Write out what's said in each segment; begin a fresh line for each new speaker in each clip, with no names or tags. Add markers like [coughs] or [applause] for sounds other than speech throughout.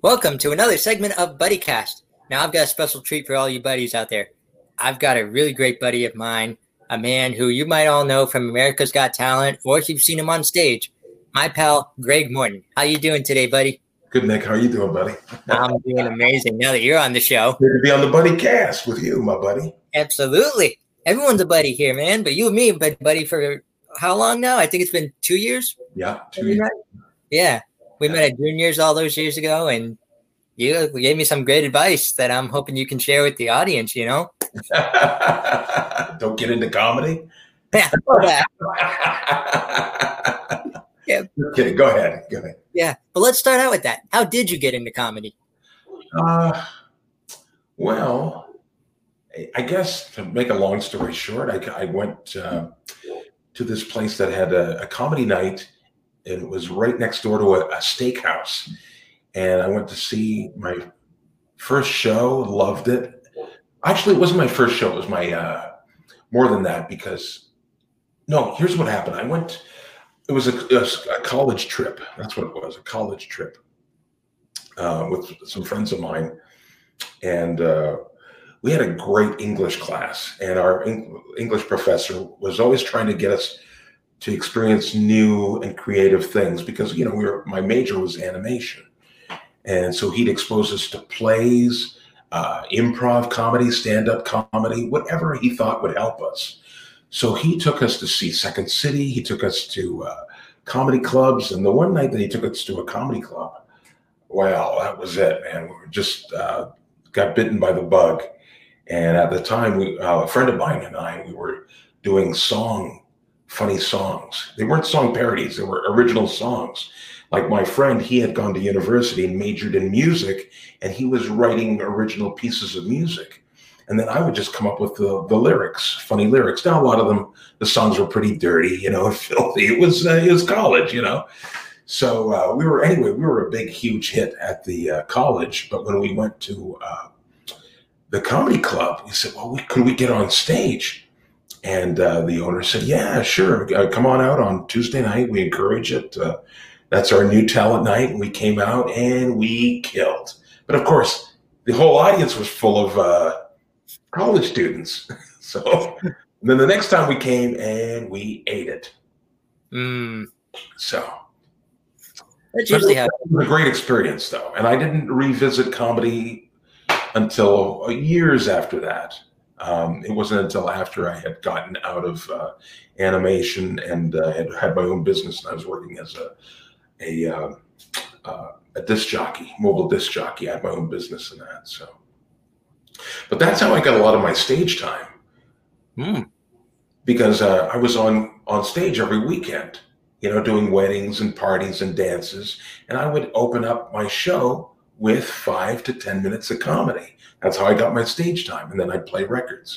Welcome to another segment of BuddyCast. Now, I've got a special treat for all you buddies out there. I've got a really great buddy of mine, a man who you might all know from America's Got Talent, or if you've seen him on stage. My pal, Greg Morton. How you doing today, buddy?
Good, Nick. How you doing, buddy? [laughs]
I'm doing amazing. Now that you're on the show,
good to be on the Buddy Cast with you, my buddy.
Absolutely. Everyone's a buddy here, man. But you and me have been buddy for how long now? I think it's been two years.
Yeah, two years.
Yeah, we met at juniors all those years ago, and you gave me some great advice that I'm hoping you can share with the audience. You know, [laughs]
don't get into comedy. [laughs]
Yeah. [laughs]
yeah. Okay, go ahead. Go ahead.
Yeah, but let's start out with that. How did you get into comedy?
Uh, well, I guess to make a long story short, I, I went uh, to this place that had a, a, comedy night, and it was right next door to a, a steakhouse. And I went to see my first show, loved it. Actually, it wasn't my first show; it was my uh, more than that because no. Here's what happened. I went. It was a, a college trip. That's what it was. A college trip uh, with some friends of mine, and uh, we had a great English class, and our English professor was always trying to get us to experience new and creative things because you know we were my major was animation, and so he'd expose us to plays, uh, improv comedy, stand up comedy, whatever he thought would help us. So he took us to see Second City. He took us to uh, comedy clubs, and the one night that he took us to a comedy club, wow, that was it, man. We were just uh, got bitten by the bug and at the time, we, uh, a friend of mine and I, we were doing song, funny songs. They weren't song parodies; they were original songs. Like my friend, he had gone to university and majored in music, and he was writing original pieces of music. And then I would just come up with the, the lyrics, funny lyrics. Now a lot of them, the songs were pretty dirty, you know, [laughs] filthy. It was uh, it was college, you know. So uh, we were anyway. We were a big, huge hit at the uh, college. But when we went to uh, the comedy club. We said, well, we, could we get on stage? And uh, the owner said, yeah, sure. Uh, come on out on Tuesday night. We encourage it. Uh, that's our new talent night. And we came out and we killed. But of course, the whole audience was full of uh, college students. [laughs] so then the next time we came and we ate it.
Mm.
So
that's usually
it was a great experience, though. And I didn't revisit comedy until years after that. Um, it wasn't until after I had gotten out of uh, animation and uh, had had my own business and I was working as a a, uh, uh, a disc jockey, mobile disc jockey. I had my own business in that. So, but that's how I got a lot of my stage time.
Hmm.
Because uh, I was on on stage every weekend, you know, doing weddings and parties and dances, and I would open up my show with five to 10 minutes of comedy. That's how I got my stage time. And then I'd play records.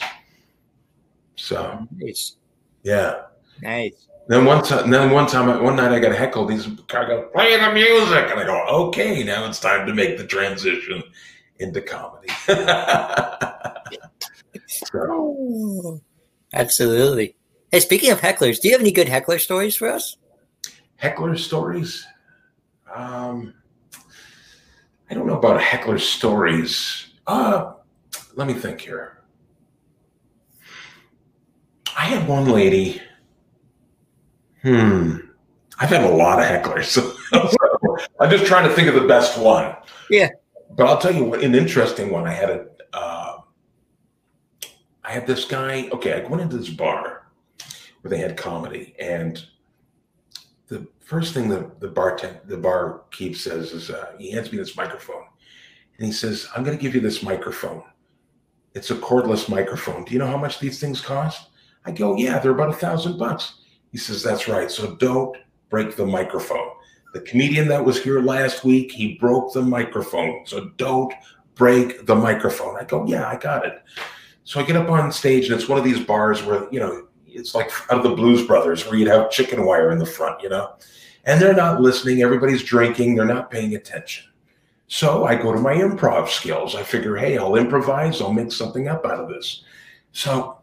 So,
nice.
yeah.
Nice.
Then one time, then one time, one night I got heckled. These guy go, play the music. And I go, okay, now it's time to make the transition into comedy. [laughs]
so. Absolutely. Hey, speaking of hecklers, do you have any good heckler stories for us?
Heckler stories? Um, I don't know about heckler stories. Uh, let me think here. I had one lady. Hmm. I've had a lot of hecklers. [laughs] I'm just trying to think of the best one.
Yeah.
But I'll tell you what, an interesting one. I had a, uh, I had this guy. Okay, I went into this bar where they had comedy, and first thing the the bartend the barkeep says is uh, he hands me this microphone, and he says, "I'm going to give you this microphone. It's a cordless microphone. Do you know how much these things cost?" I go, "Yeah, they're about a thousand bucks." He says, "That's right. So don't break the microphone." The comedian that was here last week, he broke the microphone. So don't break the microphone. I go, "Yeah, I got it." So I get up on stage, and it's one of these bars where you know it's like out of the Blues Brothers, where you'd have chicken wire in the front, you know and they're not listening. Everybody's drinking. They're not paying attention. So I go to my improv skills. I figure, hey, I'll improvise. I'll make something up out of this. So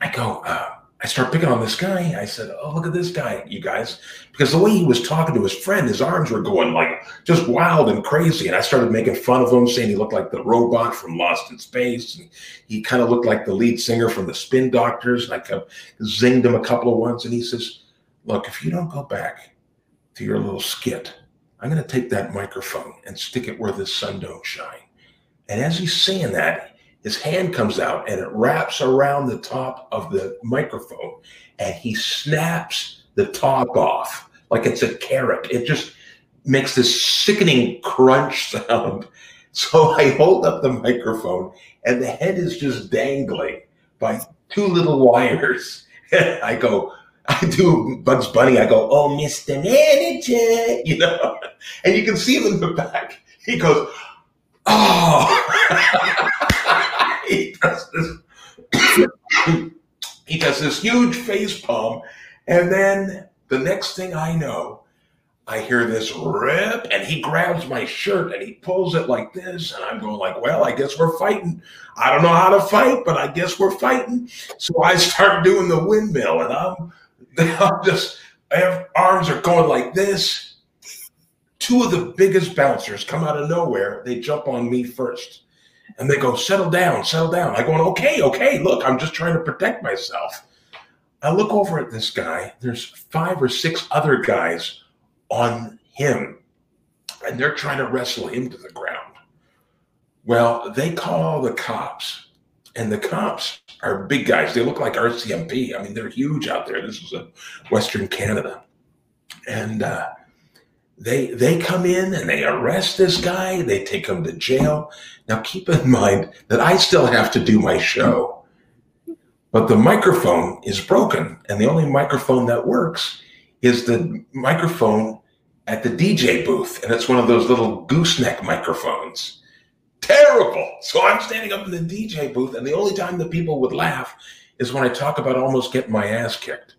I go, uh, I start picking on this guy. I said, "Oh, look at this guy, you guys," because the way he was talking to his friend, his arms were going like just wild and crazy. And I started making fun of him, saying he looked like the robot from Lost in Space, and he kind of looked like the lead singer from the Spin Doctors. And I kept zinged him a couple of ones, and he says, "Look, if you don't go back to your little skit, I'm going to take that microphone and stick it where the sun don't shine." And as he's saying that, his hand comes out and it wraps around the top of the microphone and he snaps the top off like it's a carrot. It just makes this sickening crunch sound. [laughs] So I hold up the microphone and the head is just dangling by two little wires. [laughs] I go, [laughs] I do Bugs Bunny. I go, oh, Mr. Manager, [laughs] you know, and you can see him in the back. He goes, oh. [laughs] he does this. [coughs] he does this huge face palm, and then the next thing I know, I hear this rip, and he grabs my shirt and he pulls it like this, and I'm going like, "Well, I guess we're fighting. I don't know how to fight, but I guess we're fighting." So I start doing the windmill, and I'm, I'm [laughs] just, have, arms are going like this. Two of the biggest bouncers come out of nowhere. They jump on me first. And they go, settle down, settle down. I go, okay, okay, look, I'm just trying to protect myself. I look over at this guy. There's five or six other guys on him, and they're trying to wrestle him to the ground. Well, they call the cops, and the cops are big guys. They look like RCMP. I mean, they're huge out there. This is in Western Canada. And uh, they they come in and they arrest this guy they take him to jail now keep in mind that i still have to do my show but the microphone is broken and the only microphone that works is the microphone at the dj booth and it's one of those little gooseneck microphones terrible so i'm standing up in the dj booth and the only time that people would laugh is when i talk about almost getting my ass kicked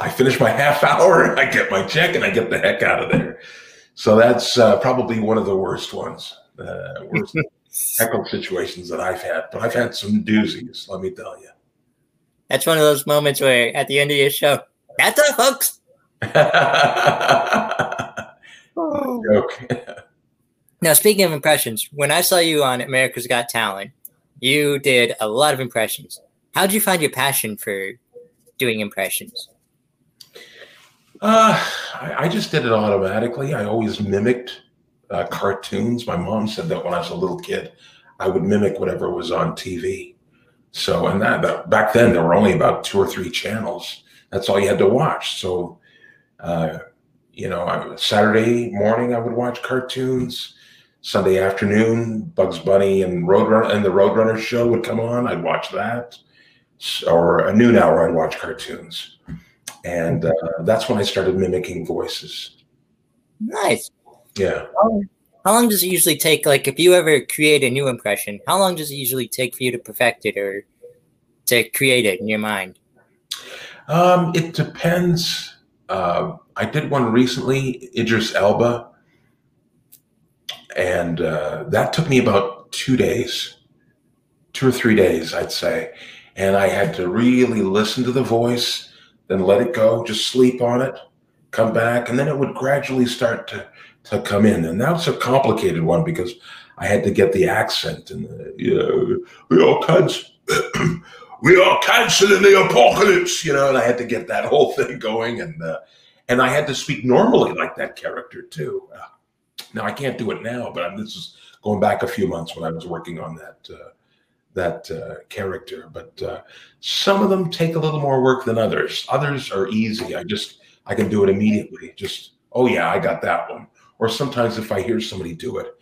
I finish my [laughs] half hour, I get my check, and I get the heck out of there. So that's uh, probably one of the worst ones, uh, worst [laughs] heckle situations that I've had. But I've had some doozies, let me tell you.
That's one of those moments where at the end of your show, that's a folks. [laughs] oh. Joke. Now, speaking of impressions, when I saw you on America's Got Talent, you did a lot of impressions. How did you find your passion for doing impressions?
Uh, I, I, just did it automatically. I always mimicked uh, cartoons. My mom said that when I was a little kid, I would mimic whatever was on TV. So, and that, back then there were only about two or three channels. That's all you had to watch. So, uh, you know, I, Saturday morning I would watch cartoons. Sunday afternoon, Bugs Bunny and Roadrunner and the Roadrunner show would come on. I'd watch that. Or a noon hour, I'd watch cartoons and uh, that's when I started mimicking voices.
Nice.
Yeah.
How long does it usually take? Like, if you ever create a new impression, how long does it usually take for you to perfect it or to create it in your mind?
Um, it depends. Uh, I did one recently, Idris Elba, and uh, that took me about two days, two or three days, I'd say. And I had to really listen to the voice then let it go, just sleep on it, come back, and then it would gradually start to to come in. And that was a complicated one because I had to get the accent and the, you know, we all cancel, [clears throat] we are canceling the apocalypse, you know, and I had to get that whole thing going, and uh, and I had to speak normally like that character too. Uh, now I can't do it now, but I'm, this is going back a few months when I was working on that. Uh, that uh, character. But uh, some of them take a little more work than others. Others are easy. I just I can do it immediately. Just oh yeah, I got that one. Or sometimes if I hear somebody do it,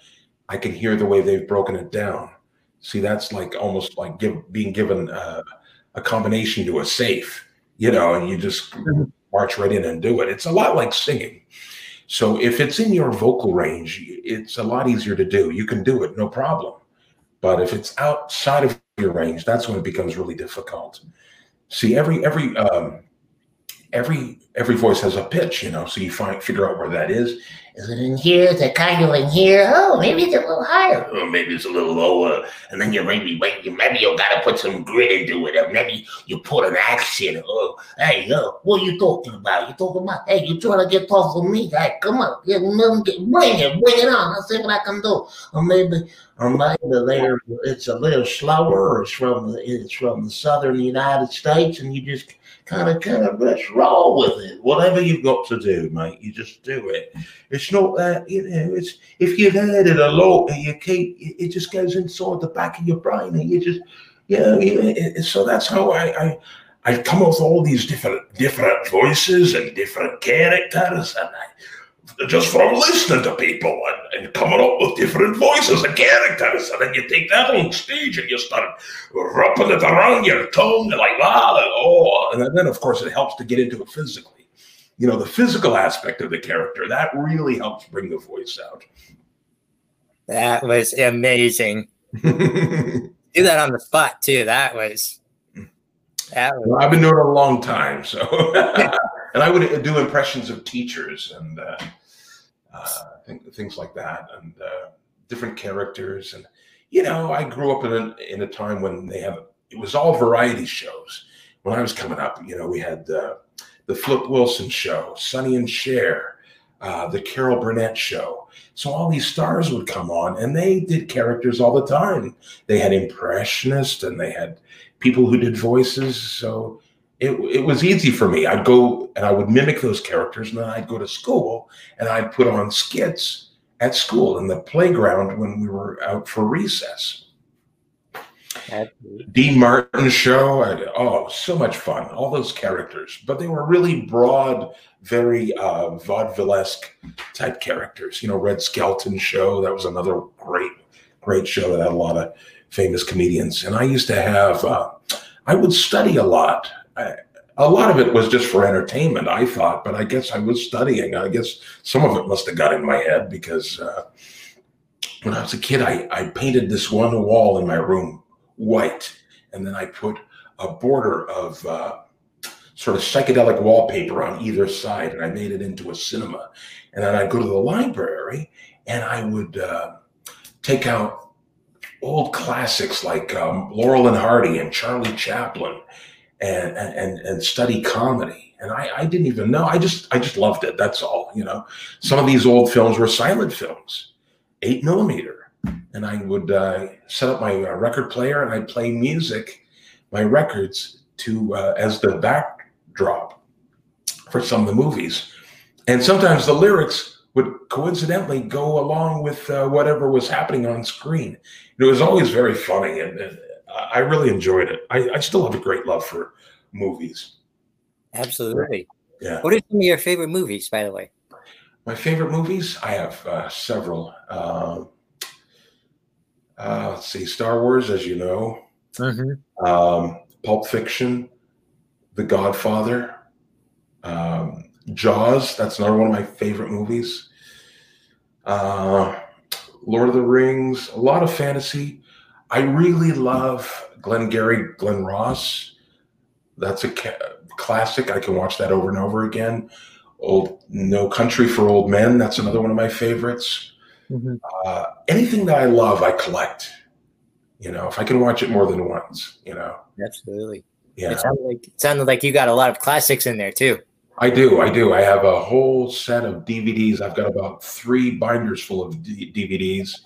I can hear the way they've broken it down. See, that's like almost like give, being given uh, a combination to a safe, you know, and you just mm-hmm. march right in and do it. It's a lot like singing. So if it's in your vocal range, it's a lot easier to do. You can do it, no problem. But if it's outside of your range, that's when it becomes really difficult. See, every every um, every every voice has a pitch, you know, so you find figure out where that is.
Is it in here? Is it kind of in here? Oh, maybe it's a little higher.
Or maybe it's a little lower, and then you maybe wait. Maybe you gotta put some grit into it, or maybe you put an accent. Oh, hey, yo, what are you talking about? You talking about? Hey, you trying to get tough with me? Hey, come on, yeah, get, bring it, bring it on. Let's see what I can do. Or maybe, or maybe there it's a little slower. It's from the it's from the southern United States, and you just kind of, kind of, let's roll with it.
Whatever you've got to do, mate, you just do it. It's not that, you know, it's if you've heard it a lot and you keep, it just goes inside the back of your brain and you just, you know, you, so that's how I, I, I come up with all these different, different voices and different characters and I, just from listening to people and, and, coming up with different voices and characters. And then you take that on stage and you start wrapping it around your tongue and like that. And, oh, and then, of course, it helps to get into it physically. You know, the physical aspect of the character, that really helps bring the voice out.
That was amazing. [laughs] Do that on the spot, too. That was.
That was... Well, I've been doing it a long time, so. [laughs] and I would do impressions of teachers and uh, uh, things like that, and uh, different characters. And you know, I grew up in a, in a time when they have it was all variety shows. When I was coming up, you know, we had the Flip Wilson show, Sonny and Cher, uh, the Carol Burnett show. So all these stars would come on, and they did characters all the time. They had impressionists, and they had people who did voices. So it, it was easy for me. I'd go and I would mimic those characters, and then I'd go to school and I'd put on skits at school in the playground when we were out for recess. Dean Martin show, I, oh, so much fun! All those characters, but they were really broad, very uh, vaudevillesque type characters. You know, Red Skelton show that was another great, great show that had a lot of famous comedians. And I used to have, uh, I would study a lot I, a lot of it was just for entertainment, I thought, but I guess I was studying. I guess some of it must have got in my head because uh, when I was a kid, I, I painted this one wall in my room white, and then I put a border of uh, sort of psychedelic wallpaper on either side, and I made it into a cinema. And then I'd go to the library and I would uh, take out old classics like um, Laurel and Hardy and Charlie Chaplin and and and study comedy. And I, I didn't even know. I just I just loved it. That's all. You know, some of these old films were silent films, eight millimeter, and I would uh, set up my uh, record player and I'd play music, my records to uh, as the backdrop for some of the movies, and sometimes the lyrics would coincidentally go along with uh, whatever was happening on screen. It was always very funny, and, and I really enjoyed it. I, I still have a great love for movies.
Absolutely.
Yeah.
What are some of your favorite movies, by the way?
My favorite movies? I have uh, several. Uh, uh, let's see, Star Wars, as you know,
mm-hmm.
um, Pulp Fiction, The Godfather, um, Jaws. That's another one of my favorite movies. Uh, Lord of the Rings, a lot of fantasy. I really love Glengarry Glen Ross. That's a ca- classic. I can watch that over and over again. Old No Country for Old Men. That's another one of my favorites.
Mm-hmm.
Uh, anything that I love, I collect. You know, if I can watch it more than once, you know.
Absolutely.
Yeah.
It sounded like it sounded like you got a lot of classics in there too.
I do. I do. I have a whole set of DVDs. I've got about three binders full of D- DVDs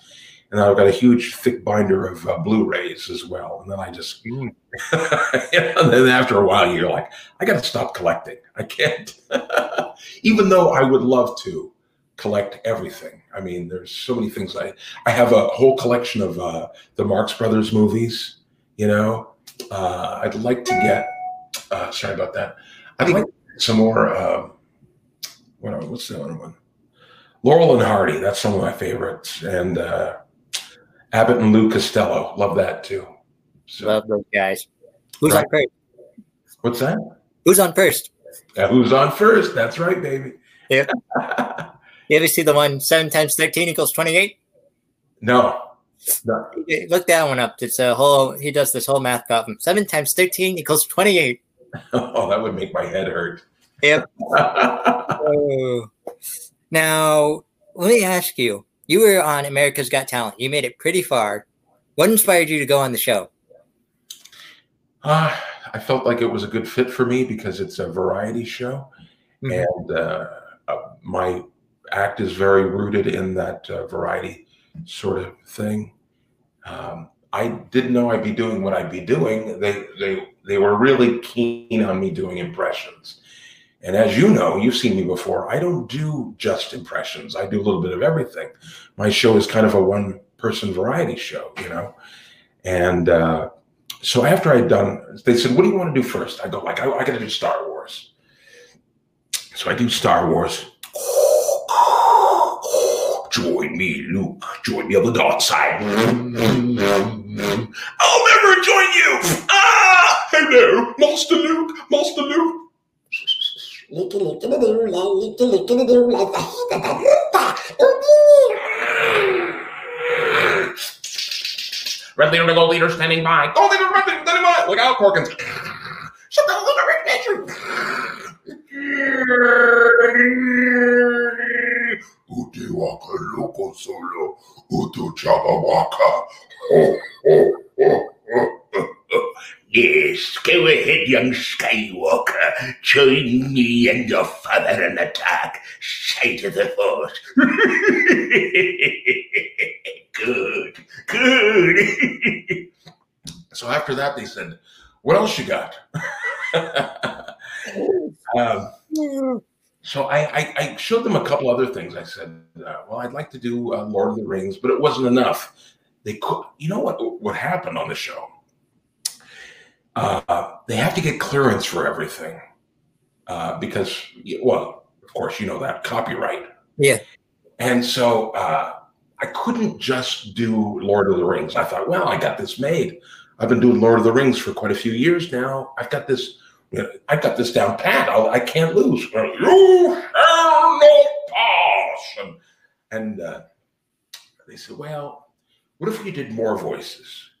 and I've got a huge thick binder of uh, Blu-rays as well. And then I just, mm. [laughs] and then after a while, you're like, I got to stop collecting. I can't, [laughs] even though I would love to collect everything. I mean, there's so many things. I I have a whole collection of uh, the Marx Brothers movies. You know, uh, I'd like to get. Uh, sorry about that. I'd like some more. Uh, what what's the other one? Laurel and Hardy. That's some of my favorites, and uh, Abbott and Lou Costello. Love that too.
So, Love those guys. Who's right. on first?
What's that?
Who's on first?
Yeah, who's on first? That's right, baby.
Yeah. [laughs] you ever see the one seven times thirteen equals twenty eight?
No. No.
Look that one up. It's a whole. He does this whole math problem. Seven times thirteen equals twenty eight. [laughs]
oh, that would make my head hurt.
Yep. [laughs] Oh. Now, let me ask you. You were on America's Got Talent. You made it pretty far. What inspired you to go on the show?
Uh, I felt like it was a good fit for me because it's a variety show,
Mhm.
and uh, uh, my act is very rooted in that uh, variety sort of thing. Um, I didn't know I'd be doing what I'd be doing. They they they were really keen on me doing impressions, and as you know, you've seen me before. I don't do just impressions. I do a little bit of everything. My show is kind of a one person variety show, you know, and. Uh, so after I'd done, they said, "What do you want to do first? I go, "Like I, I got to do Star Wars." So I do Star Wars. [laughs] Join me, Luke. Join me on the dark side. I'll never join you. Ah, hello, Master Luke. Master Luke.
Licky licky the doo la licky licky the doo la da da da da da
Red leader, gold leader standing by. Gold leader, red leader standing by. Look out, Corkins. Shut the little
Utiwaka loko solo, utu chabawaka. Ho, ho, ho, ho, ho.
Yes, go ahead, young Skywalker. Join me and your father in the attack. Sight of the Force. [laughs] good, good. [laughs]
So after that, they said, "What else you got?" [laughs] um, so I, I, I showed them a couple other things. I said, uh, "Well, I'd like to do uh, Lord of the Rings, but it wasn't enough." They could, you know what? What happened on the show? Uh, they have to get clearance for everything uh, because, well, of course, you know that copyright.
Yeah.
And so uh, I couldn't just do Lord of the Rings. I thought, well, I got this made. I've been doing Lord of the Rings for quite a few years now. I've got this. You know, I've got this down pat. I'll, I can't lose. You shall not pass. And, and uh, they said, well, what if we did more voices?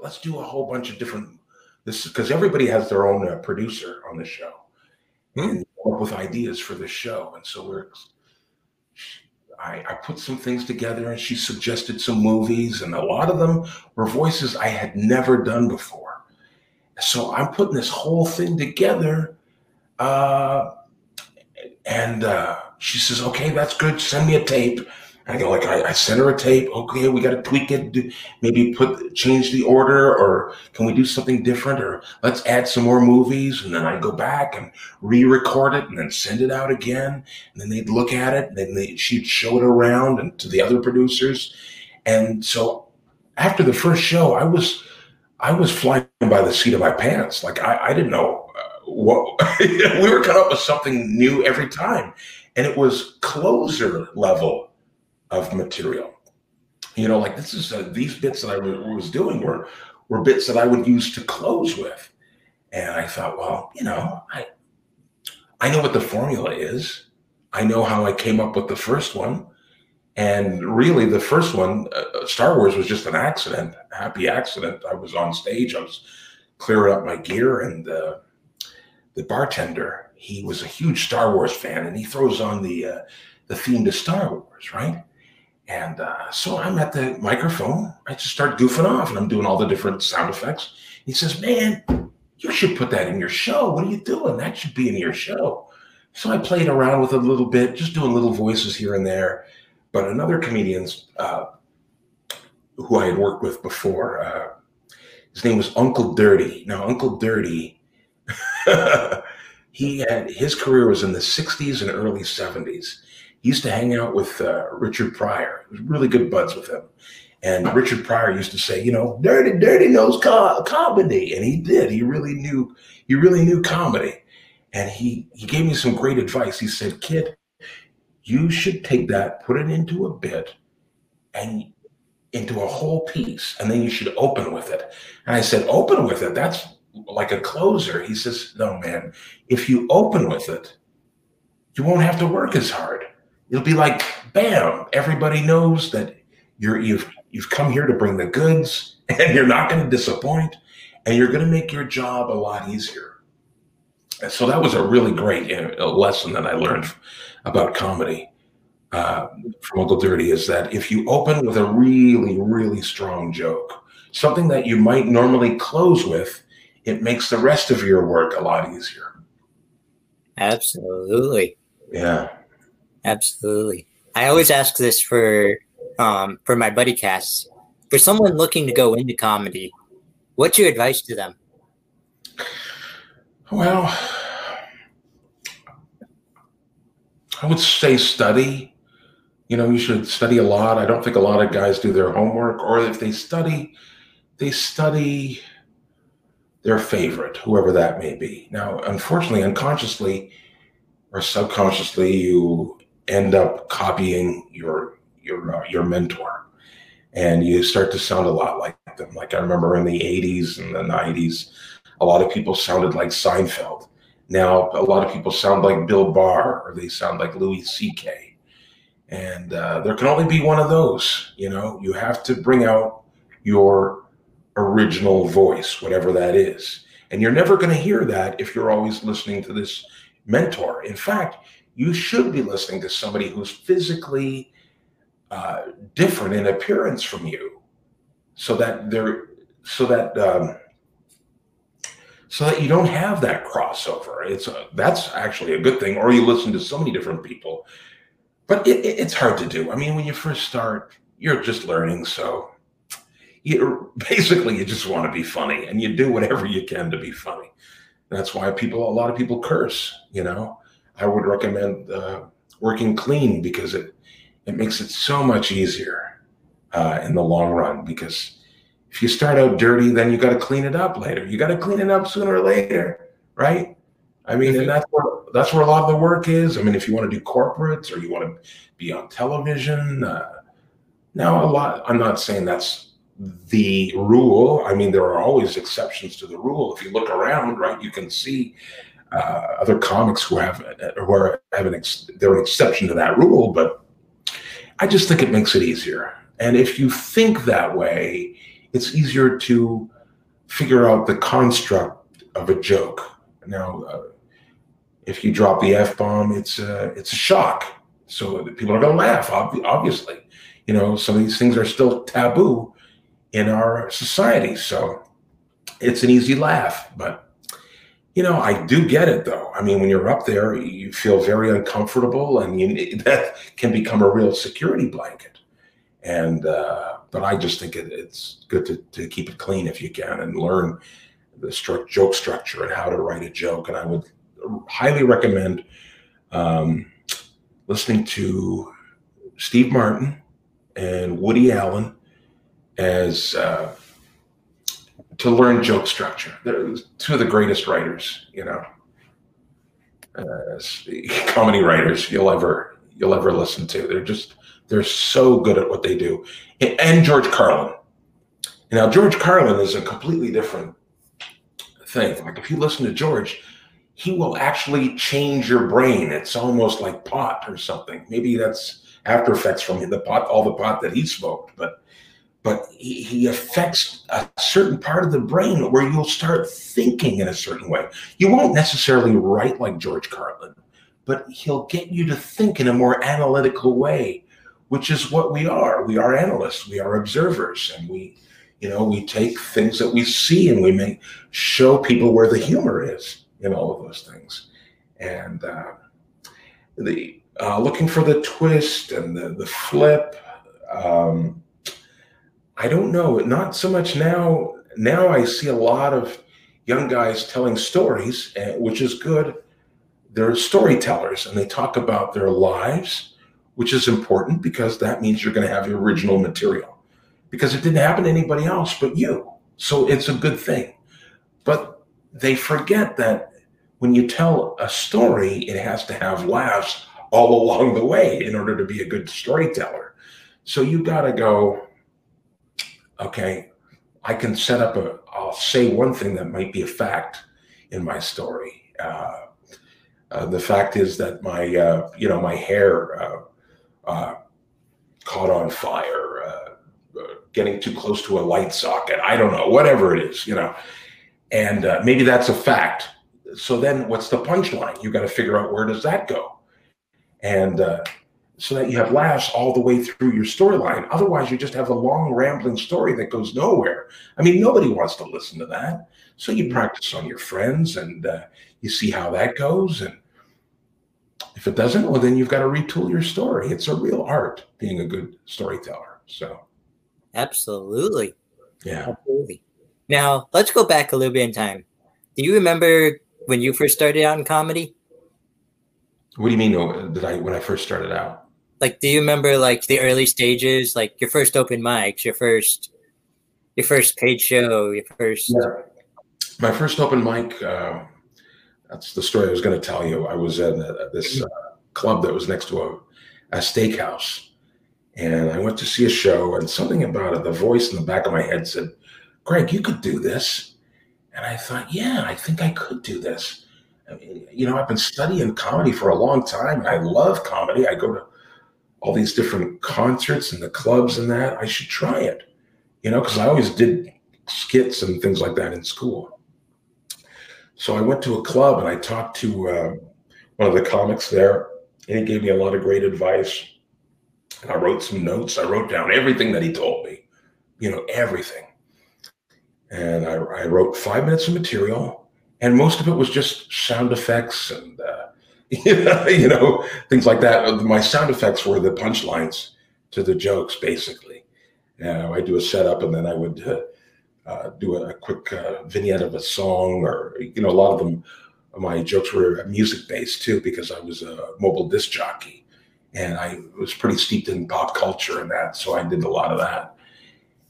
Let's do a whole bunch of different. This because everybody has their own uh, producer on the show, and come up with ideas for the show. And so we're I, I put some things together and she suggested some movies, and a lot of them were voices I had never done before. So I'm putting this whole thing together. Uh, and uh, she says, okay, that's good. Send me a tape. I go like, I, I sent her a tape. Okay, we got to tweak it. Do, maybe put change the order, or can we do something different? Or let's add some more movies. And then I go back and re-record it, and then send it out again. And then they'd look at it, and then they, she'd show it around and to the other producers. And so after the first show, I was I was flying by the seat of my pants. Like I, I didn't know uh, what [laughs] we were coming up with something new every time, and it was closer level of material. You know, like this is uh, these bits that I was doing were were bits that I would use to close with, and I thought, well, you know, I I know what the formula is. I know how I came up with the first one. And really, the first one, uh, Star Wars, was just an accident, happy accident. I was on stage, I was clearing up my gear, and uh, the bartender, he was a huge Star Wars fan, and he throws on the uh, the theme to Star Wars, right? And uh, so I'm at the microphone. I just start goofing off, and I'm doing all the different sound effects. He says, "Man, you should put that in your show. What are you doing? That should be in your show." So I played around with it a little bit, just doing little voices here and there. But another comedian's uh, who I had worked with before, uh, his name was Uncle Dirty. Now, Uncle Dirty, [laughs] he had his career was in the '60s and early '70s. He used to hang out with uh, Richard Pryor. He was really good buds with him. And Richard Pryor used to say, you know, Dirty, Dirty knows co- comedy, and he did. He really knew. He really knew comedy, and he he gave me some great advice. He said, "Kid, you should take that, put it into a bit, and into a whole piece, and then you should open with it." And I said, "Open with it? That's like a closer." He says, "No, man. If you open with it, you won't have to work as hard. It'll be like, bam! Everybody knows that you're you've you've come here to bring the goods, [laughs] and you're not going to disappoint, and you're going to make your job a lot easier." and so that was a really great uh, lesson that I learned about comedy uh, from Uncle Dirty is that if you open with a really, really strong joke, something that you might normally close with, it makes the rest of your work a lot easier.
Absolutely.
Yeah.
Absolutely. I always ask this for um, for my buddy casts. For someone looking to go into comedy, what's your advice to them?
Well, I would say study. You know, you should study a lot. I don't think a lot of guys do their homework, or if they study, they study their favorite, whoever that may be. Now, unfortunately, unconsciously or subconsciously, you end up copying your your uh, your mentor, and you start to sound a lot like them. Like I remember in the '80s and the '90s, a lot of people sounded like Seinfeld. Now a lot of people sound like Bill Burr or they sound like Louis C.K. And uh, there can only be one of those. You know, you have to bring out your original voice, whatever that is. And you're never going to hear that if you're always listening to this mentor. In fact, you should be listening to somebody who's physically uh, different in appearance from you, so that they're so that um, so that you don't have that crossover. It's a, that's actually a good thing. Or you listen to so many different people, but it, it, it's hard to do. I mean, when you first start, you're just learning, so you [laughs] basically you just want to be funny, and you do whatever you can to be funny. That's why people, a lot of people curse. You know, I would recommend uh, working clean because it it makes it so much easier uh, in the long run. Because if you start out dirty, then you got to clean it up later. You got to clean it up sooner or later, right? I mean, and that's where that's where a lot of the work is. I mean, if you want to do corporates or you want to be on television, uh, now a lot. I'm not saying that's the rule. I mean, there are always exceptions to the rule. If you look around, right, you can see uh, other comics who have who are have an ex, they're an exception to that rule. But I just think it makes it easier. And if you think that way, it's easier to figure out the construct of a joke. Now, uh, if you drop the f bomb, it's a, it's a shock. So people are going to laugh. Obviously, you know, some of these things are still taboo in our society. So it's an easy laugh, but you know, I do get it though. I mean, when you're up there, you feel very uncomfortable, and you, [laughs] that can become a real security blanket. And uh, but I just think it, it's good to, to keep it clean if you can and learn the stru- joke structure and how to write a joke. And I would highly recommend um, listening to Steve Martin and Woody Allen as uh, to learn joke structure. They're two of the greatest writers, you know, uh, [laughs] comedy writers you'll ever you'll ever listen to. They're just they're so good at what they do. And George Carlin. Now George Carlin is a completely different thing. Like if you listen to George, he will actually change your brain. It's almost like pot or something. Maybe that's after effects from the pot, all the pot that he smoked, but but he, he, affects a certain part of the brain where you'll start thinking in a certain way. You won't necessarily write like George Carlin, but he'll get you to think in a more analytical way, which is what we are. We are analysts, we are observers, and we, you know, we take things that we see and we make show people where the humor is in all of those things. And uh, the uh, looking for the twist and the, the flip. Um, I don't know. Not so much now. Now I see a lot of young guys telling stories, eh, which is good. They're storytellers and they talk about their lives, which is important because that means you're going to have your original material because it didn't happen to anybody else but you. So it's a good thing. But they forget that when you tell a story, it has to have laughs all along the way in order to be a good storyteller. So you got to go, okay, I can set up a, I'll say one thing that might be a fact in my story. Uh, uh, the fact is that my, uh, you know, my hair uh, uh, caught on fire, uh, getting too close to a light socket. I don't know, whatever it is, you know. And maybe that's a fact. so then what's the punchline? You got to figure out where does that go, and uh, so that you have laughs all the way through your storyline. Otherwise, you just have a long rambling story that goes nowhere. I mean, nobody wants to listen to that. So you practice on your friends and uh, you see how that goes. And if it doesn't, well, then you've got to retool your story. It's a real art being a good storyteller. So,
Absolutely.
yeah.
Absolutely. Now, let's go back a little bit in time. Do you remember when you first started out in comedy?
What do you mean? oh, Did I when I first started out?
Like, do you remember like the early stages, like your first open mics, your first, your first paid show, your first? yeah.
My first open mic. Uh, that's the story I was going to tell you. I was at uh, this uh, club that was next to a, a steakhouse, and I went to see a show, and something about it, the voice in the back of my head said, "Greg, you could do this," and I thought, "Yeah, I think I could do this." I mean, you know, I've been studying comedy for a long time. and I love comedy. I go to all these different concerts and the clubs and that. I should try it, you know, because I always did skits and things like that in school. So I went to a club and I talked to uh, one of the comics there, and he gave me a lot of great advice. And I wrote some notes. I wrote down everything that he told me, you know, everything. And I, I wrote five minutes of material, and most of it was just sound effects and uh, [laughs] you know, things like that. My sound effects were the punchlines to the jokes, basically. Know, I do a setup, and then I would uh, uh, do a, a quick uh, vignette of a song, or you know, a lot of them. My jokes were music based too, because I was a mobile disc jockey, and I was pretty steeped in pop culture and that, so I did a lot of that.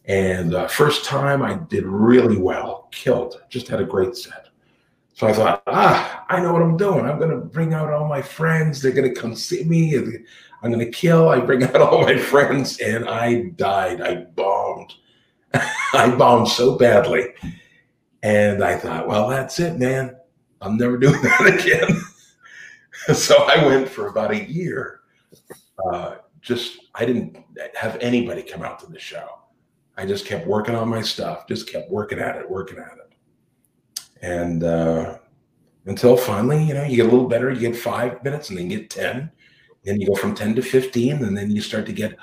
And uh, first time, I did really well, killed, just had a great set. So I thought, ah, I know what I'm doing. I'm going to bring out all my friends. They're going to come see me. I'm going to kill. I bring [laughs] out all my friends, and I died. I bombed. [laughs] I bombed so badly. And I thought, well, that's it, man. I'm never [laughs] doing that again. so I went for about a year. Uh, just, I didn't have anybody come out to the show. I just kept working on my stuff, just kept working at it, working at it and uh, until finally, you know, you get a little better. You get five minutes, and then you get ten. Then you go from ten to fifteen, and then you start to get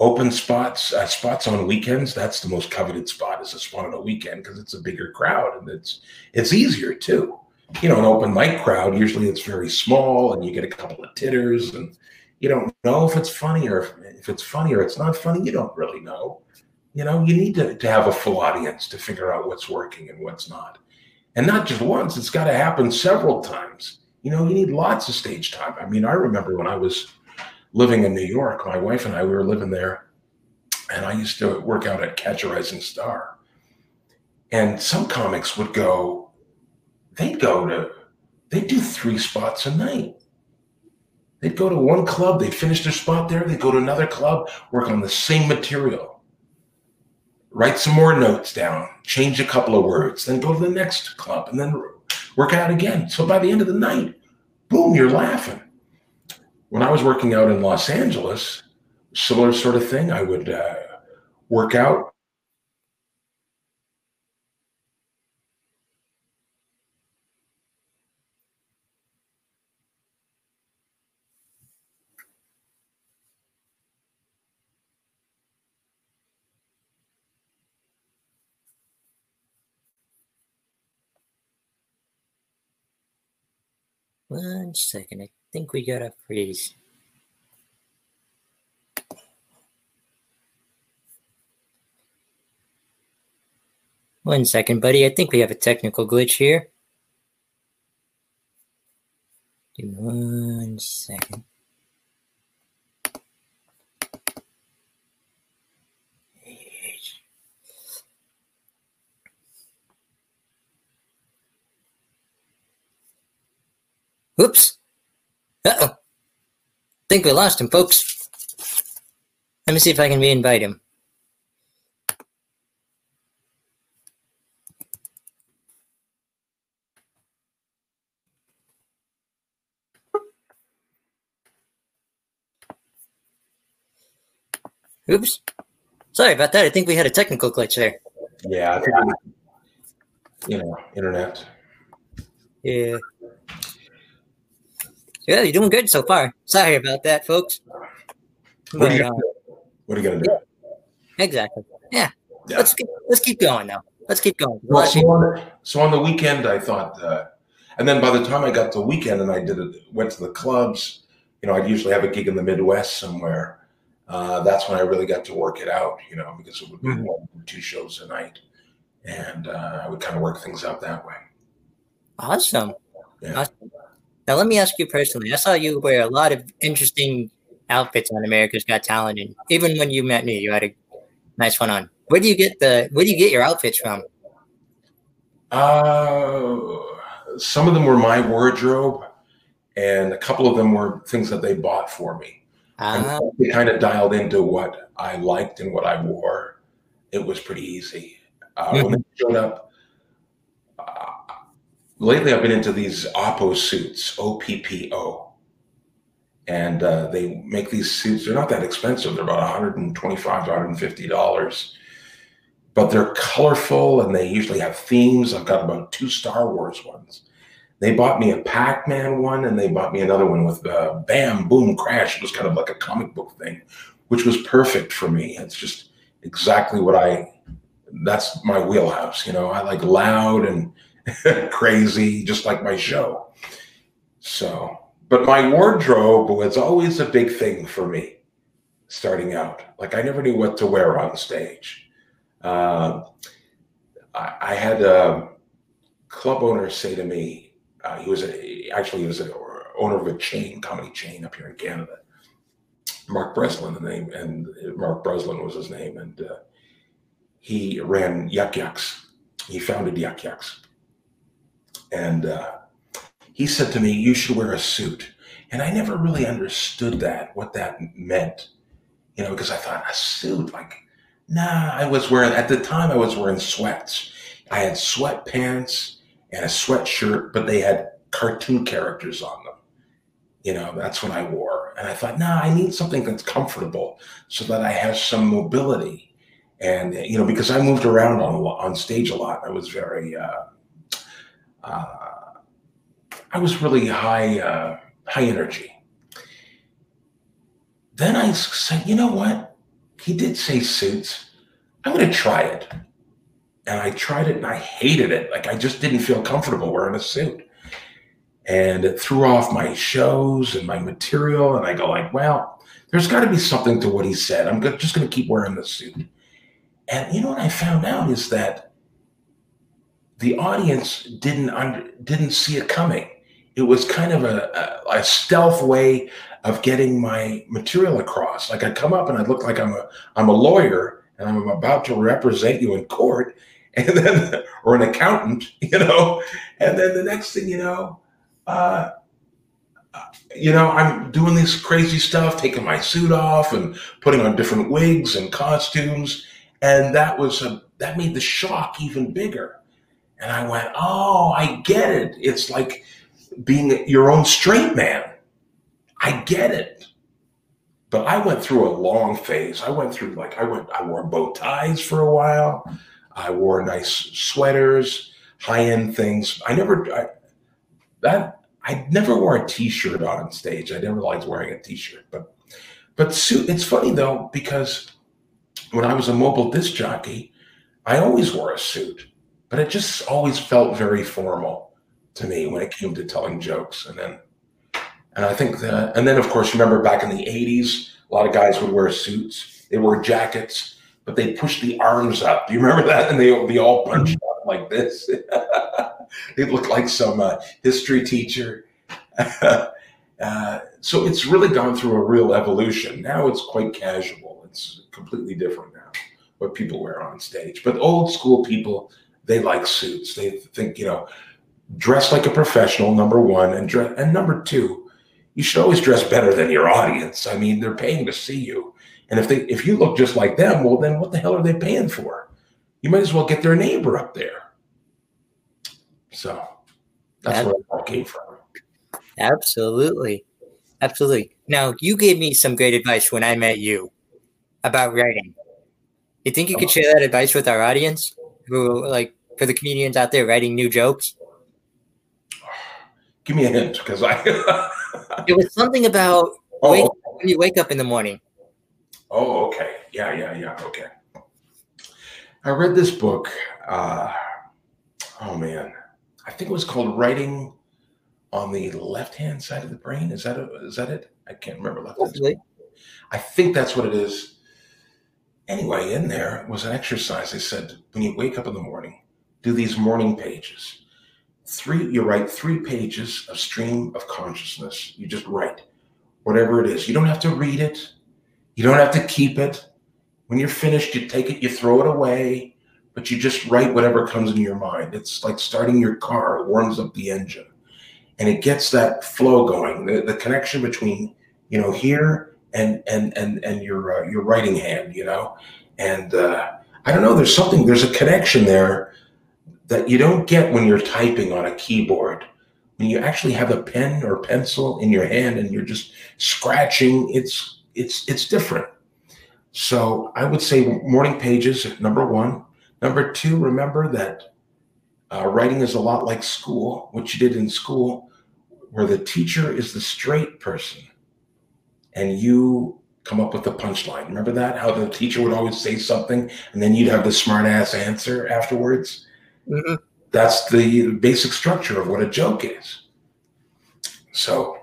open spots. Uh, spots on weekends. That's the most coveted spot is a spot on a weekend because it's a bigger crowd and it's it's easier too. You know, an open mic crowd usually it's very small, and you get a couple of titters, and you don't know if it's funny or if, if it's funny or it's not funny. You don't really know. You know, you need to, to have a full audience to figure out what's working and what's not and not just once it's got to happen several times. You know you need lots of stage time. I mean i remember when i was living in new york my wife and i we were living there and i used to work out at catch a rising star. And some comics would go they'd go to they'd do three spots a night. They'd go to one club they'd finish their spot there they'd go to another club work on the same material write some more notes down, change a couple of words, then go to the next club and then work out again. So by the end of the night, boom, you're laughing. When I was working out in Los Angeles, similar sort of thing. I would uh, work out.
One second. I think we got a freeze. One second, buddy. I think we have a technical glitch here. Give me one second. Whoops. Uh-oh. Think we lost him, folks. Let me see if I can re-invite him. Oops. Sorry about that. I think we had a technical glitch there.
Yeah, I think, you know, internet.
Yeah. Yeah, you're doing good so far. Sorry about that, folks.
What are you gonna
uh,
do? What are you gonna do?
exactly. Yeah.
Yeah.
Let's keep, let's keep going though. Let's keep going.
Well, so, on, so on the weekend, I thought, uh, and then by the time I got to weekend and I did it, went to the clubs, you know, I'd usually have a gig in the Midwest somewhere. Uh, that's when I really got to work it out, you know, because it would be
Mhm.
one, two shows a night, and uh, I would kind of work things out that way.
Awesome.
Yeah.
Awesome. Now let me ask you personally. I saw you wear a lot of interesting outfits on America's Got Talent, and even when you met me, you had a nice one on. Where do you get the Where do you get your outfits from?
Uh, some of them were my wardrobe, and a couple of them were things that they bought for me. And
Ah,
they kind of dialed into what I liked and what I wore. It was pretty easy. Uh, When they showed up, uh, lately I've been into these Oppo suits, O P P O, and uh, they make these suits. They're not that expensive. They're about 125 to 150 dollars, but they're colorful and they usually have themes. I've got about two Star Wars ones. They bought me a Pac-Man one, and they bought me another one with uh, Bam Boom Crash. It was kind of like a comic book thing, which was perfect for me. It's just exactly what I. That's my wheelhouse. You know, I like loud and [laughs] crazy, just like my show. So, but my wardrobe was always a big thing for me starting out. Like I never knew what to wear on stage. Uh, I, I had a club owner say to me, uh, he was a, actually he was an owner of a chain, comedy chain up here in Canada. Mark Breslin, the name, and Mark Breslin was his name, and uh, he ran Yuk Yuk's. He founded Yuk Yuk's, and uh, he said to me, "You should wear a suit." And I never really understood that, what that meant, you know, because I thought a suit, like, nah. I was wearing at the time I was wearing sweats. I had sweatpants and a sweatshirt, but they had cartoon characters on them. You know, that's what I wore. And I thought, nah, I need something that's comfortable so that I have some mobility. And, you know, because I moved around on, on stage a lot, I was very, uh, uh, I was really high, uh, high energy. Then I said, you know what? He did say suits. I'm going to try it and I tried it and I hated it. Like I just didn't feel comfortable wearing a suit. And it threw off my shows and my material. And I go like, well, there's got to be something to what he said. I'm just going to keep wearing the suit. And you know what I found out is that the audience didn't under, didn't see it coming. It was kind of a, a, a stealth way of getting my material across. Like I'd come up and I'd look like I'm a I'm a lawyer and I'm about to represent you in court, [laughs] and then or an accountant, [laughs] you know, and then the next thing you know, uh, uh, you know, I'm doing this crazy stuff, taking my suit off and putting on different wigs and costumes, and that was a that made the shock even bigger. And I went, oh, I get it. It's like being your own straight man. I get it. But I went through a long phase. I went through like I went I wore bow ties for a while. I wore nice sweaters, high-end things. I never I, that I never wore a t-shirt on stage. I never liked wearing a t-shirt. But but suit it's funny though because when I was a mobile disc jockey, I always wore a suit. But it just always felt very formal to me when it came to telling jokes. And then and I think that, and then of course, remember back in the 80s, a lot of guys would wear suits. They wore jackets, but they pushed the arms up. Do you remember that? And they would be all bunched up like this. [laughs] they look like some uh, history teacher. [laughs] uh, so it's really gone through a real evolution. Now it's quite casual. It's completely different now what people wear on stage. But old school people, they like suits. They think, you know, dress like a professional, number one, and dress, and number two, you should always dress better than your audience. I mean, they're paying to see you. And if they if you look just like them, well then what the hell are they paying for? You might as well get their neighbor up there. So that's
That-
where it all came from.
absolutely, absolutely. Now you gave me some great advice when I met you about writing. You think you could uh-huh. share that advice with our audience, who like for the comedians out there writing new jokes? [sighs]
Give me a hint, because I. [laughs]
It was something about
oh,
wake, when you wake up in the morning.
oh, okay. Yeah, yeah, yeah. Okay. I read this book. Uh, oh man, I think it was called "Writing on the Left Hand Side of the Brain." Is that a, is that it? I can't remember. Left hand I think that's what it is. Anyway, in there was an exercise. They said when you wake up in the morning, do these morning pages. Three, you write three pages of stream of consciousness. You just write whatever it is. You don't have to read it. You don't have to keep it. When you're finished, you take it, you throw it away, but you just write whatever comes in your mind. It's like starting your car, it warms up the engine and it gets that flow going, the, the connection between, you know, here and and and and your uh, your writing hand, you know, and uh, I don't know. There's something. There's a connection there that you don't get when you're typing on a keyboard. When you actually have a pen or pencil in your hand and you're just scratching, it's it's it's different. So I would say morning pages number one. Number two, remember that uh, writing is a lot like school. What you did in school, where the teacher is the straight person and you come up with the punchline. Remember that? How the teacher would always say something and then you'd have the smart ass answer afterwards?
Mhm.
That's the basic structure of what a joke is. So,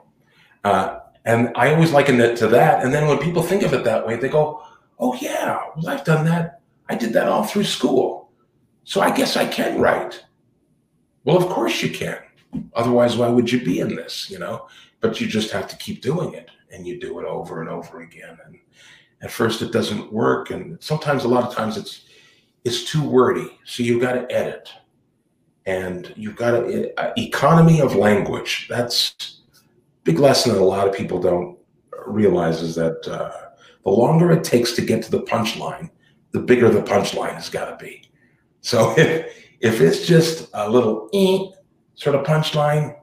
uh, and I always liken it to that. And then when people think of it that way, they go, oh, yeah, well, I've done that. I did that all through school. So I guess I can write. Well, of course you can. Otherwise, why would you be in this, you know? But you just have to keep doing it and you do it over and over again. And at first it doesn't work. And sometimes, a lot of times, it's it's too wordy. So you've got to edit. And you've got to, uh, economy of language. That's big lesson that a lot of people don't realize is that uh, the longer it takes to get to the punchline, the bigger the punchline has got to be. So [laughs] if, if it's just a little eh, sort of punchline,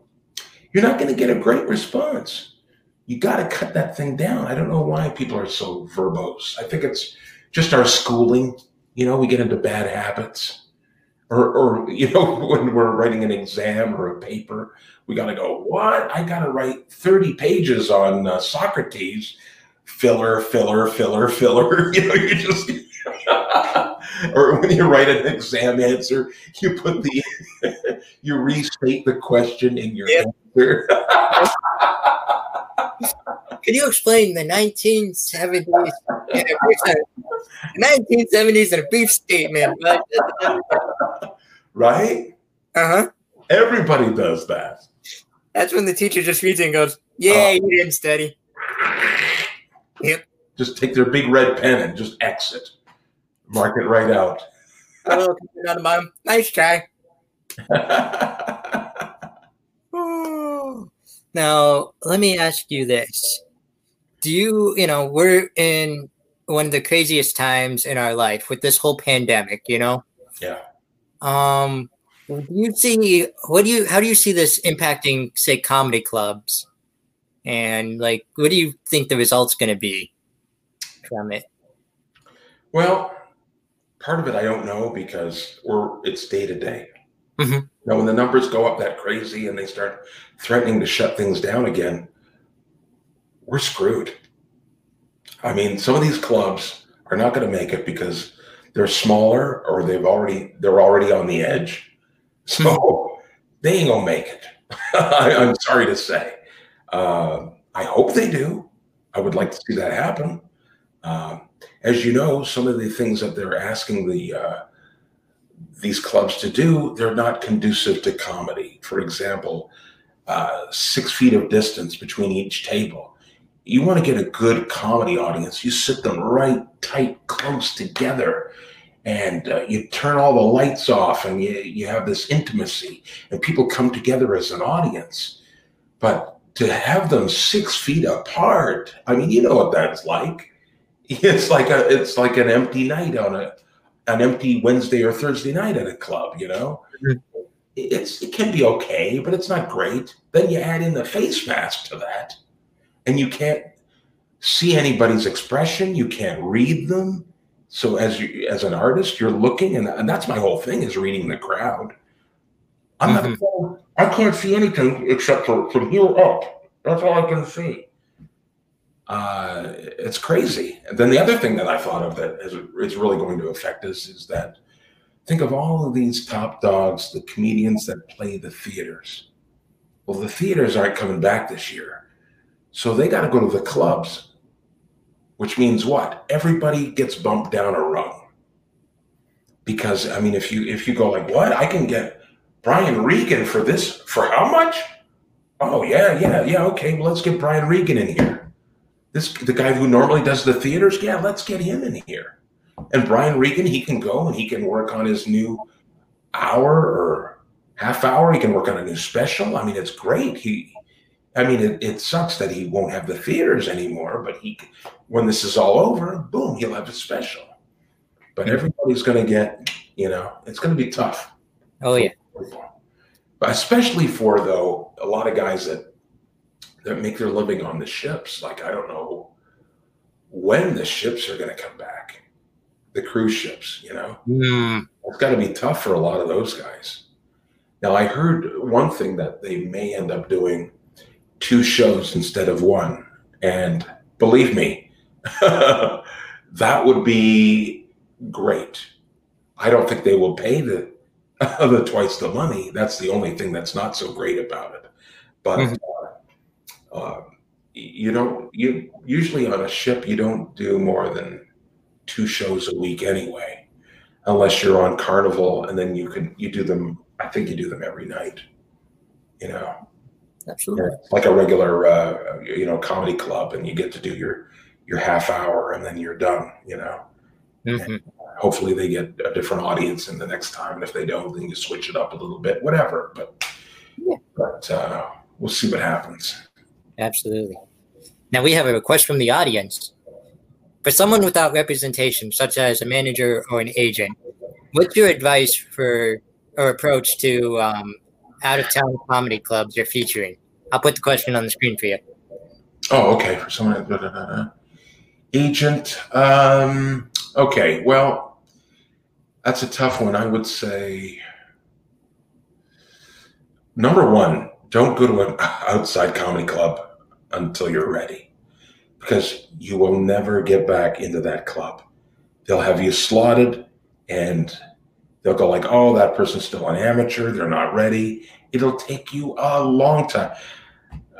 you're not going to get a great response. You got to cut that thing down. I don't know why people are so verbose. I think it's just our schooling. You know, we get into bad habits. Or, or [laughs] you know, when we're writing an exam or a paper, we got to go, what? I got to write 30 pages on uh, Socrates. Filler, filler, filler, filler. [laughs] You know, you just. [laughs] or when you write an exam answer, you put the, you restate the question in your answer.
Could you explain the 1970s? 1970s and a brief statement.
Right?
uh huh.
Everybody does that.
That's when the teacher just reads it and goes, "Yeah,
Oh.
you didn't study." Yep.
Just take their big red pen and just exit. Mark it right out.
Oh, not a mom. Nice try. [laughs] Now, let me ask you this. Do you, you know, we're in one of the craziest times in our life with this whole pandemic, you know?
Yeah.
Um, do you see what do you how do you see this impacting say comedy clubs? And like what do you think the result's gonna be from it?
well, part of it I don't know because we're it's day to day.
Mhm.
Now, when the numbers go up that crazy and they start threatening to shut things down again, we're screwed. I mean, some of these clubs are not going to make it because they're smaller or they've already they're already on the edge. So they ain't gonna make it. [laughs] I, I'm sorry to say. Uh, I hope they do. I would like to see that happen. Um, as you know, some of the things that they're asking the uh, these clubs to do, they're not conducive to comedy. For example, uh, six feet of distance between each table. You want to get a good comedy audience, you sit them right tight, close together, and uh, you turn all the lights off, and you, you have this intimacy, and people come together as an audience. But to have them six feet apart, I mean, you know what that's like. [laughs] It's like a, it's like an empty night on a, an empty Wednesday or Thursday night at a club, you know?
Mhm.
It's it can be okay, but it's not great. Then you add in the face mask to that, and you can't see anybody's expression, you can't read them. So as you as an artist, you're looking, and, and that's my whole thing is reading the crowd. I'm
Mhm.
not. I can't see anything except for from here up. That's all I can see. Uh, it's crazy. And then the other thing that I thought of that is, is really going to affect us is that think of all of these top dogs, the comedians that play the theaters. Well, the theaters aren't coming back this year, so they got to go to the clubs, which means what? Everybody gets bumped down a rung. Because I mean, if you if you go like, what? I can get Brian Regan for this for how much? Oh yeah, yeah, yeah. Okay, well let's get Brian Regan in here. This the guy who normally does the theaters. Yeah, let's get him in here. And Brian Regan, he can go and he can work on his new hour or half hour. He can work on a new special. I mean, it's great. He, I mean, it, it sucks that he won't have the theaters anymore. But he, when this is all over, boom, he'll have a special. But everybody's going to get, you know, it's going to be tough
Oh yeah.
but especially for though a lot of guys that that make their living on the ships like i don't know when the ships are going to come back the cruise ships you know
Hmm.
it's got to be tough for a lot of those guys now i heard one thing that they may end up doing two shows instead of one and believe me [laughs] that would be great i don't think they will pay the [laughs] the twice the money. That's the only thing that's not so great about it. But
Mhm.
uh, uh, you don't. You usually on a ship you don't do more than two shows a week anyway, unless you're on Carnival and then you can you do them. I think you do them every night. You know,
Absolutely.
like a regular uh, you know comedy club, and you get to do your your half hour and then you're done. You know
Mhm.
hopefully they get a different audience in the next time. And if they don't, then you switch it up a little bit, whatever. But
Yeah.
but uh, we'll see what happens.
Absolutely. Now we have a request from the audience. For someone without representation, such as a manager or an agent, what's your advice for or approach to um, out of town comedy clubs you're featuring? I'll put the question on the screen for you.
Oh, okay. For someone, da, da, da, agent. Um, okay, well, that's a tough one. I would say number one, don't go to an [laughs] outside comedy club until you're ready, because you will never get back into that club. They'll have you slotted, and they'll go like, "Oh, that person's still an amateur. They're not ready." It'll take you a long time.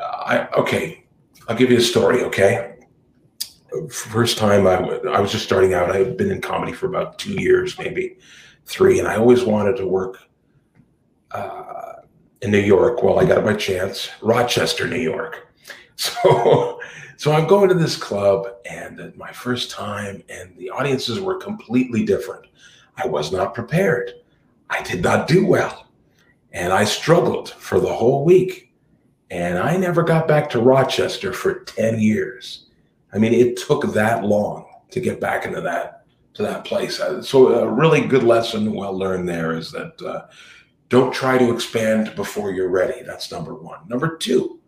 I okay. I'll give you a story, okay? First time I, w- I was just starting out, I had been in comedy for about two years, maybe three, and I always wanted to work uh, in New York. Well, I got my chance, Rochester, New York. [laughs] So, so I'm going to this club, and my first time, and the audiences were completely different. I was not prepared. I did not do well, and I struggled for the whole week and I never got back to Rochester for 10 years. I mean, it took that long to get back into that to that place. Uh, So a really good lesson well learned there is that uh, don't try to expand before you're ready. That's number one. Number two,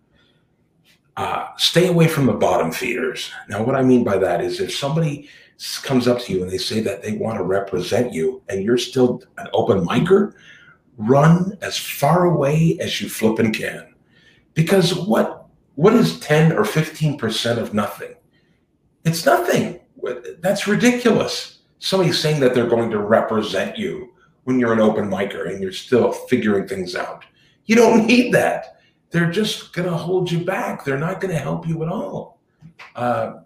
uh, stay away from the bottom feeders. Now, what I mean by that is if somebody comes up to you and they say that they want to represent you and you're still an open micer, run as far away as you flippin' can. Because what what is 10 or 15% of nothing? It's nothing. That's ridiculous. Somebody's saying that they're going to represent you when you're an open micer and you're still figuring things out. You don't need that. They're just going to hold you back. They're not going to help you at all. Uh,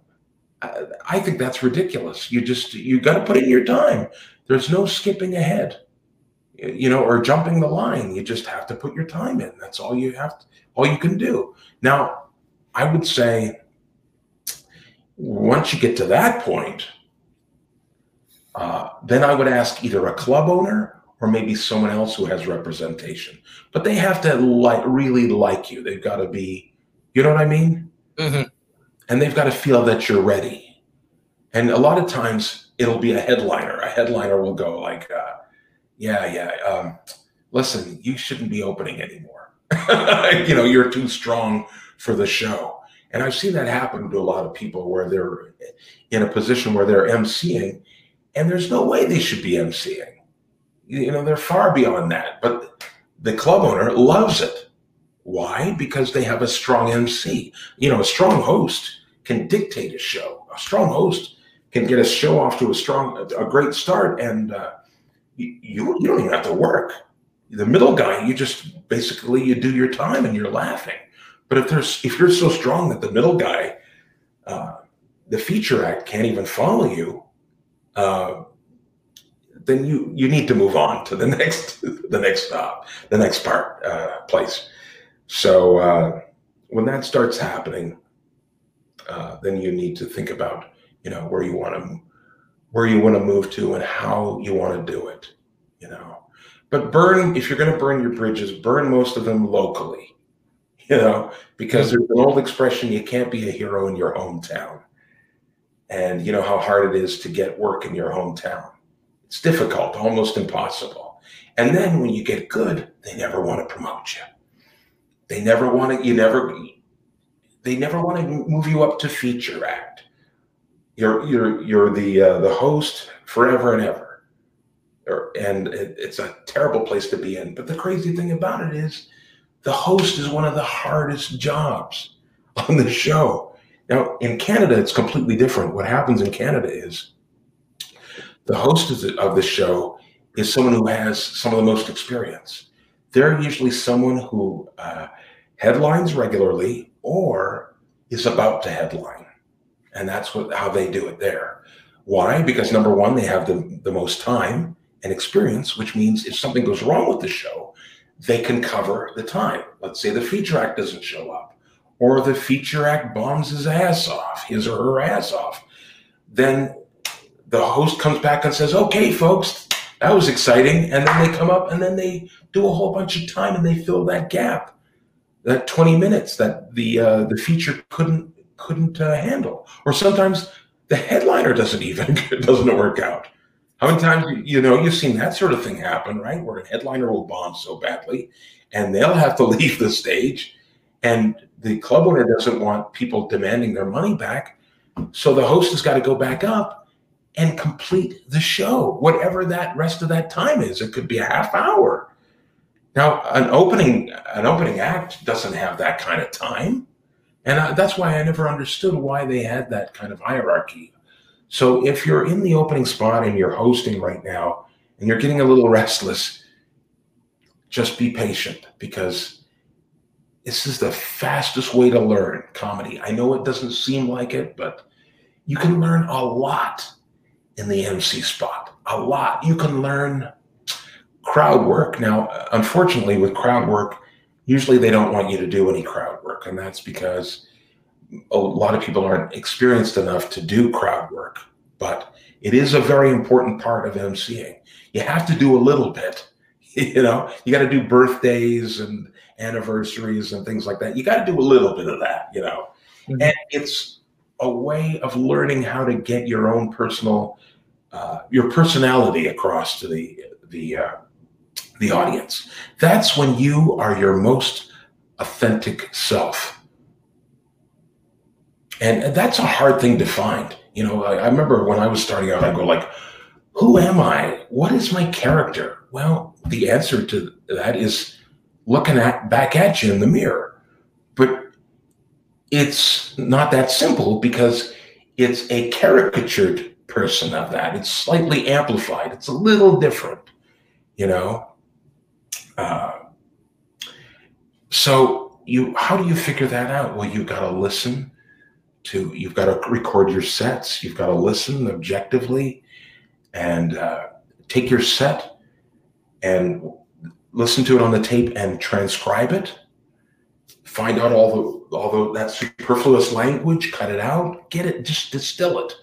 I, think that's ridiculous you just you got to put in your time there's no skipping ahead you know or jumping the line you just have to put your time in that's all you have to all you can do. Now, I would say once you get to that point, uh, then I would ask either a club owner or maybe someone else who has representation. But they have to like really like you. They've got to be, you know what I mean?
Mhm.
And they've got to feel that you're ready. And a lot of times it'll be a headliner. A headliner will go like, uh, "Yeah, yeah, um, listen, you shouldn't be opening anymore. [laughs] you know, you're too strong for the show." And I've seen that happen to a lot of people where they're in a position where they're emceeing, and there's no way they should be emceeing. You know, they're far beyond that. But the club owner loves it. Why? Because they have a strong MC. You know, a strong host can dictate a show. A strong host can get a show off to a strong, a great start, and uh, you, you don't even have to work. The middle guy, you just basically you do your time and you're laughing. But if there's if you're so strong that the middle guy, uh, the feature act can't even follow you, uh, then you you need to move on to the [laughs] next the next stop, the next part uh, place. So uh, when that starts happening, uh, then you need to think about you know where you want to where you want to move to and how you want to do it. You know, but burn if you're going to burn your bridges, burn most of them locally. [laughs] You know, because there's an old expression: you can't be a hero in your hometown. And you know how hard it is to get work in your hometown. It's difficult, almost impossible. And then when you get good, they never want to promote you. They never want to, you never, they never want to move you up to feature act. You're, you're, you're the, uh, the host forever and ever. Or, and it, it's a terrible place to be in. But the crazy thing about it is the host is one of the hardest jobs on the show. Now, in Canada, it's completely different. What happens in Canada is the host of the, of the show is someone who has some of the most experience. They're usually someone who uh, headlines regularly or is about to headline. And that's what how they do it there. Why? Because number one, they have the, the most time and experience, which means if something goes wrong with the show, they can cover the time. Let's say the feature act doesn't show up, or the feature act bombs his ass off, his or her ass off. Then the host comes back and says, okay, folks, that was exciting. And then they come up and then they do a whole bunch of time and they fill that gap, that 20 minutes that the uh, the feature couldn't couldn't uh, handle. Or sometimes the headliner doesn't even [laughs] doesn't work out. How many times you know you've seen that sort of thing happen, right? Where a headliner will bomb so badly, and they'll have to [laughs] leave the stage, and the club owner doesn't want people demanding their money back, so the host has got to go back up and complete the show, whatever that rest of that time is. It could be a half hour. Now, an opening an opening act doesn't have that kind of time, and I, that's why I never understood why they had that kind of hierarchy. So, if you're in the opening spot and you're hosting right now, and you're getting a little restless, just be patient because this is the fastest way to learn comedy. I know it doesn't seem like it, but you can learn a lot in the MC spot. A lot. You can learn crowd work. Now, unfortunately, with crowd work, usually they don't want you to do any crowd work. And that's because a lot of people aren't experienced enough to do crowd work. But it is a very important part of MCing. You have to do a little bit. [laughs] You know, you got to do birthdays and anniversaries and things like that. You got to do a little bit of that, you know. Mm-hmm. And it's a way of learning how to get your own personal uh, your personality across to the the uh, the audience. That's when you are your most authentic self, and that's a hard thing to find. You know, I, I remember when I was starting out, I go like, "Who am I? What is my character?" Well, the answer to that is looking at back at you in the mirror, but it's not that simple because it's a caricatured person of that. It's slightly amplified. It's a little different, you know. Uh, so you, how do you figure that out? Well, you've got to listen to. You've got to record your sets. You've got to listen objectively, and uh, take your set and listen to it on the tape and transcribe it. Find out all the all the that superfluous language, cut it out, get it, just distill it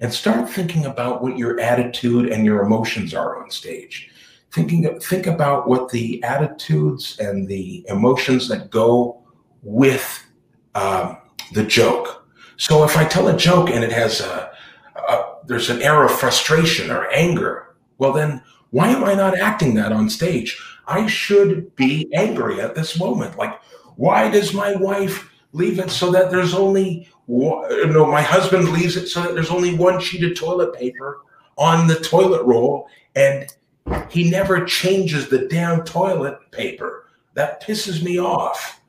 and start thinking about what your attitude and your emotions are on stage. Thinking, think about what the attitudes and the emotions that go with um, the joke. So if I tell a joke and it has a, a, there's an air of frustration or anger, well then why am I not acting that on stage? I should be angry at this moment. Like, why does my wife leave it so that there's only one, no, my husband leaves it so that there's only one sheet of toilet paper on the toilet roll, and he never changes the damn toilet paper. That pisses me off.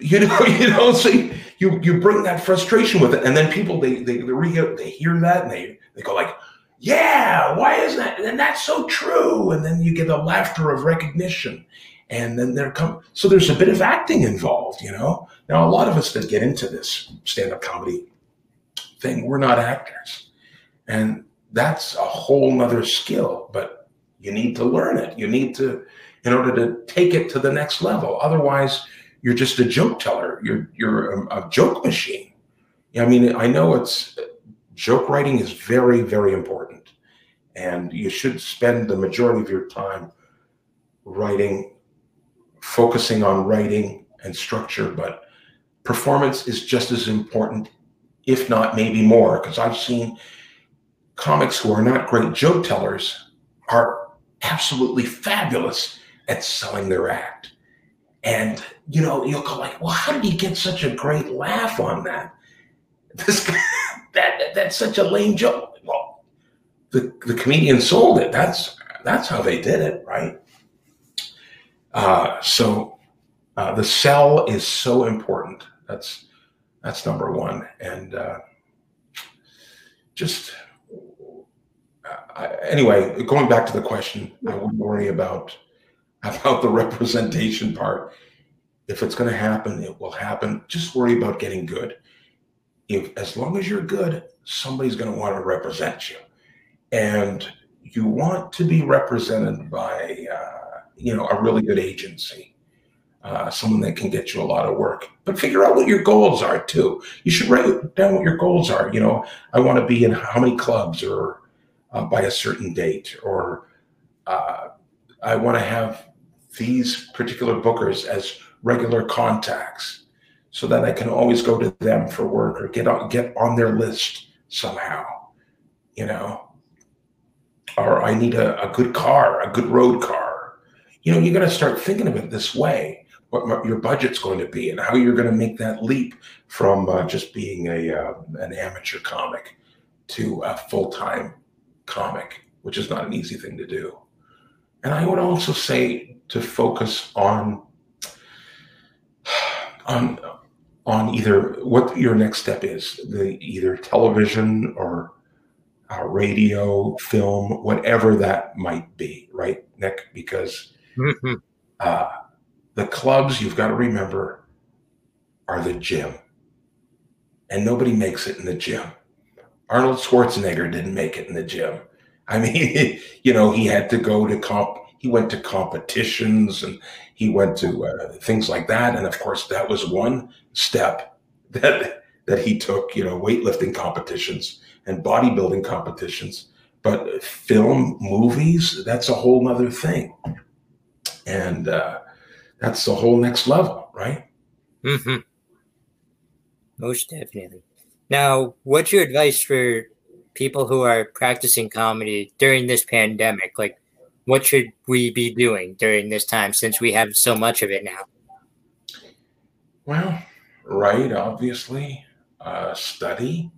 You know, [laughs] you know, so you you bring that frustration with it, and then people they they they, they hear that and they they go like, yeah, why is that? And that's so true. And then you get the laughter of recognition. And then there come so there's a bit of acting involved, you know. Now a lot of us that get into this stand-up comedy thing, we're not actors. And that's a whole nother skill, but you need to learn it. You need to, in order to take it to the next level. Otherwise, you're just a joke teller. You're you're a, a joke machine. I mean, I know it's joke writing is very, very important. And you should spend the majority of your time writing focusing on writing and structure, but performance is just as important, if not maybe more, because I've seen comics who are not great joke tellers are absolutely fabulous at selling their act. And you know, you'll go like, well, how did he get such a great laugh on that? This [laughs] that, that that's such a lame joke. Well, the, the comedian sold it. That's that's how they did it, right? Uh, so uh, the sell is so important. That's that's number one, and uh, just I, anyway, going back to the question, I wouldn't worry about [laughs] about the representation part. If it's going to happen, it will happen. Just worry about getting good. If as long as you're good, somebody's going to want to represent you, and you want to be represented by uh, you know, a really good agency, uh, someone that can get you a lot of work. But figure out what your goals are too. You should write down what your goals are. You know, I want to be in how many clubs or uh, by a certain date, or uh, I want to have these particular bookers as regular contacts so that I can always go to them for work or get on, get on their list somehow, you know. Or I need a, a good car, a good road car you know, you got to start thinking of it this way what your budget's going to be and how you're going to make that leap from uh, just being a uh, an amateur comic to a full-time comic which is not an easy thing to do and i would also say to focus on on on either what your next step is the either television or uh, radio film whatever that might be right nick because Mm-hmm. Uh, the clubs, you've got to remember, are the gym. And nobody makes it in the gym. Arnold Schwarzenegger didn't make it in the gym. I mean, [laughs] you know, he had to go to comp, he went to competitions and he went to uh, things like that. And of course, that was one step [laughs] that, that he took, you know, weightlifting competitions and bodybuilding competitions. But film, movies, that's a whole other thing and uh, that's the whole next level, right?
Mm-hmm. Most definitely. Now, what's your advice for people who are practicing comedy during this pandemic? Like, what should we be doing during this time since we have so much of it now?
Well, write, obviously, uh, study,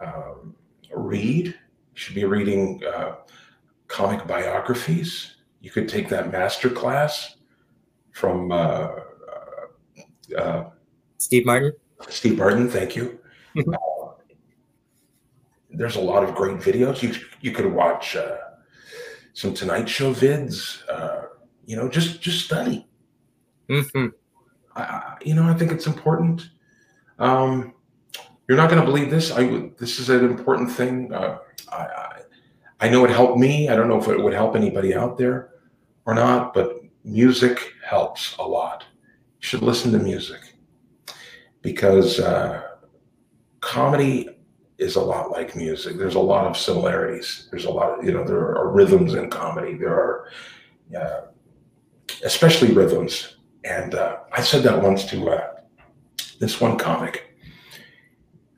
um, read. You should be reading uh, comic biographies. You could take that master class from uh, uh, uh
Steve Martin.
Steve Martin, thank you. Uh, [laughs] there's a lot of great videos. You you could watch uh, some Tonight Show vids. you know, just just study.
Mm-hmm.
I, you know, I think it's important. Um, you're not going to believe this. I this is an important thing. Uh, I, I, I know it helped me. I don't know if it would help anybody out there or not, but music helps a lot. You should listen to music because uh, comedy is a lot like music. There's a lot of similarities. There's a lot of, you know, there are rhythms in comedy. There are, uh, especially rhythms. And uh, I said that once to uh, this one comic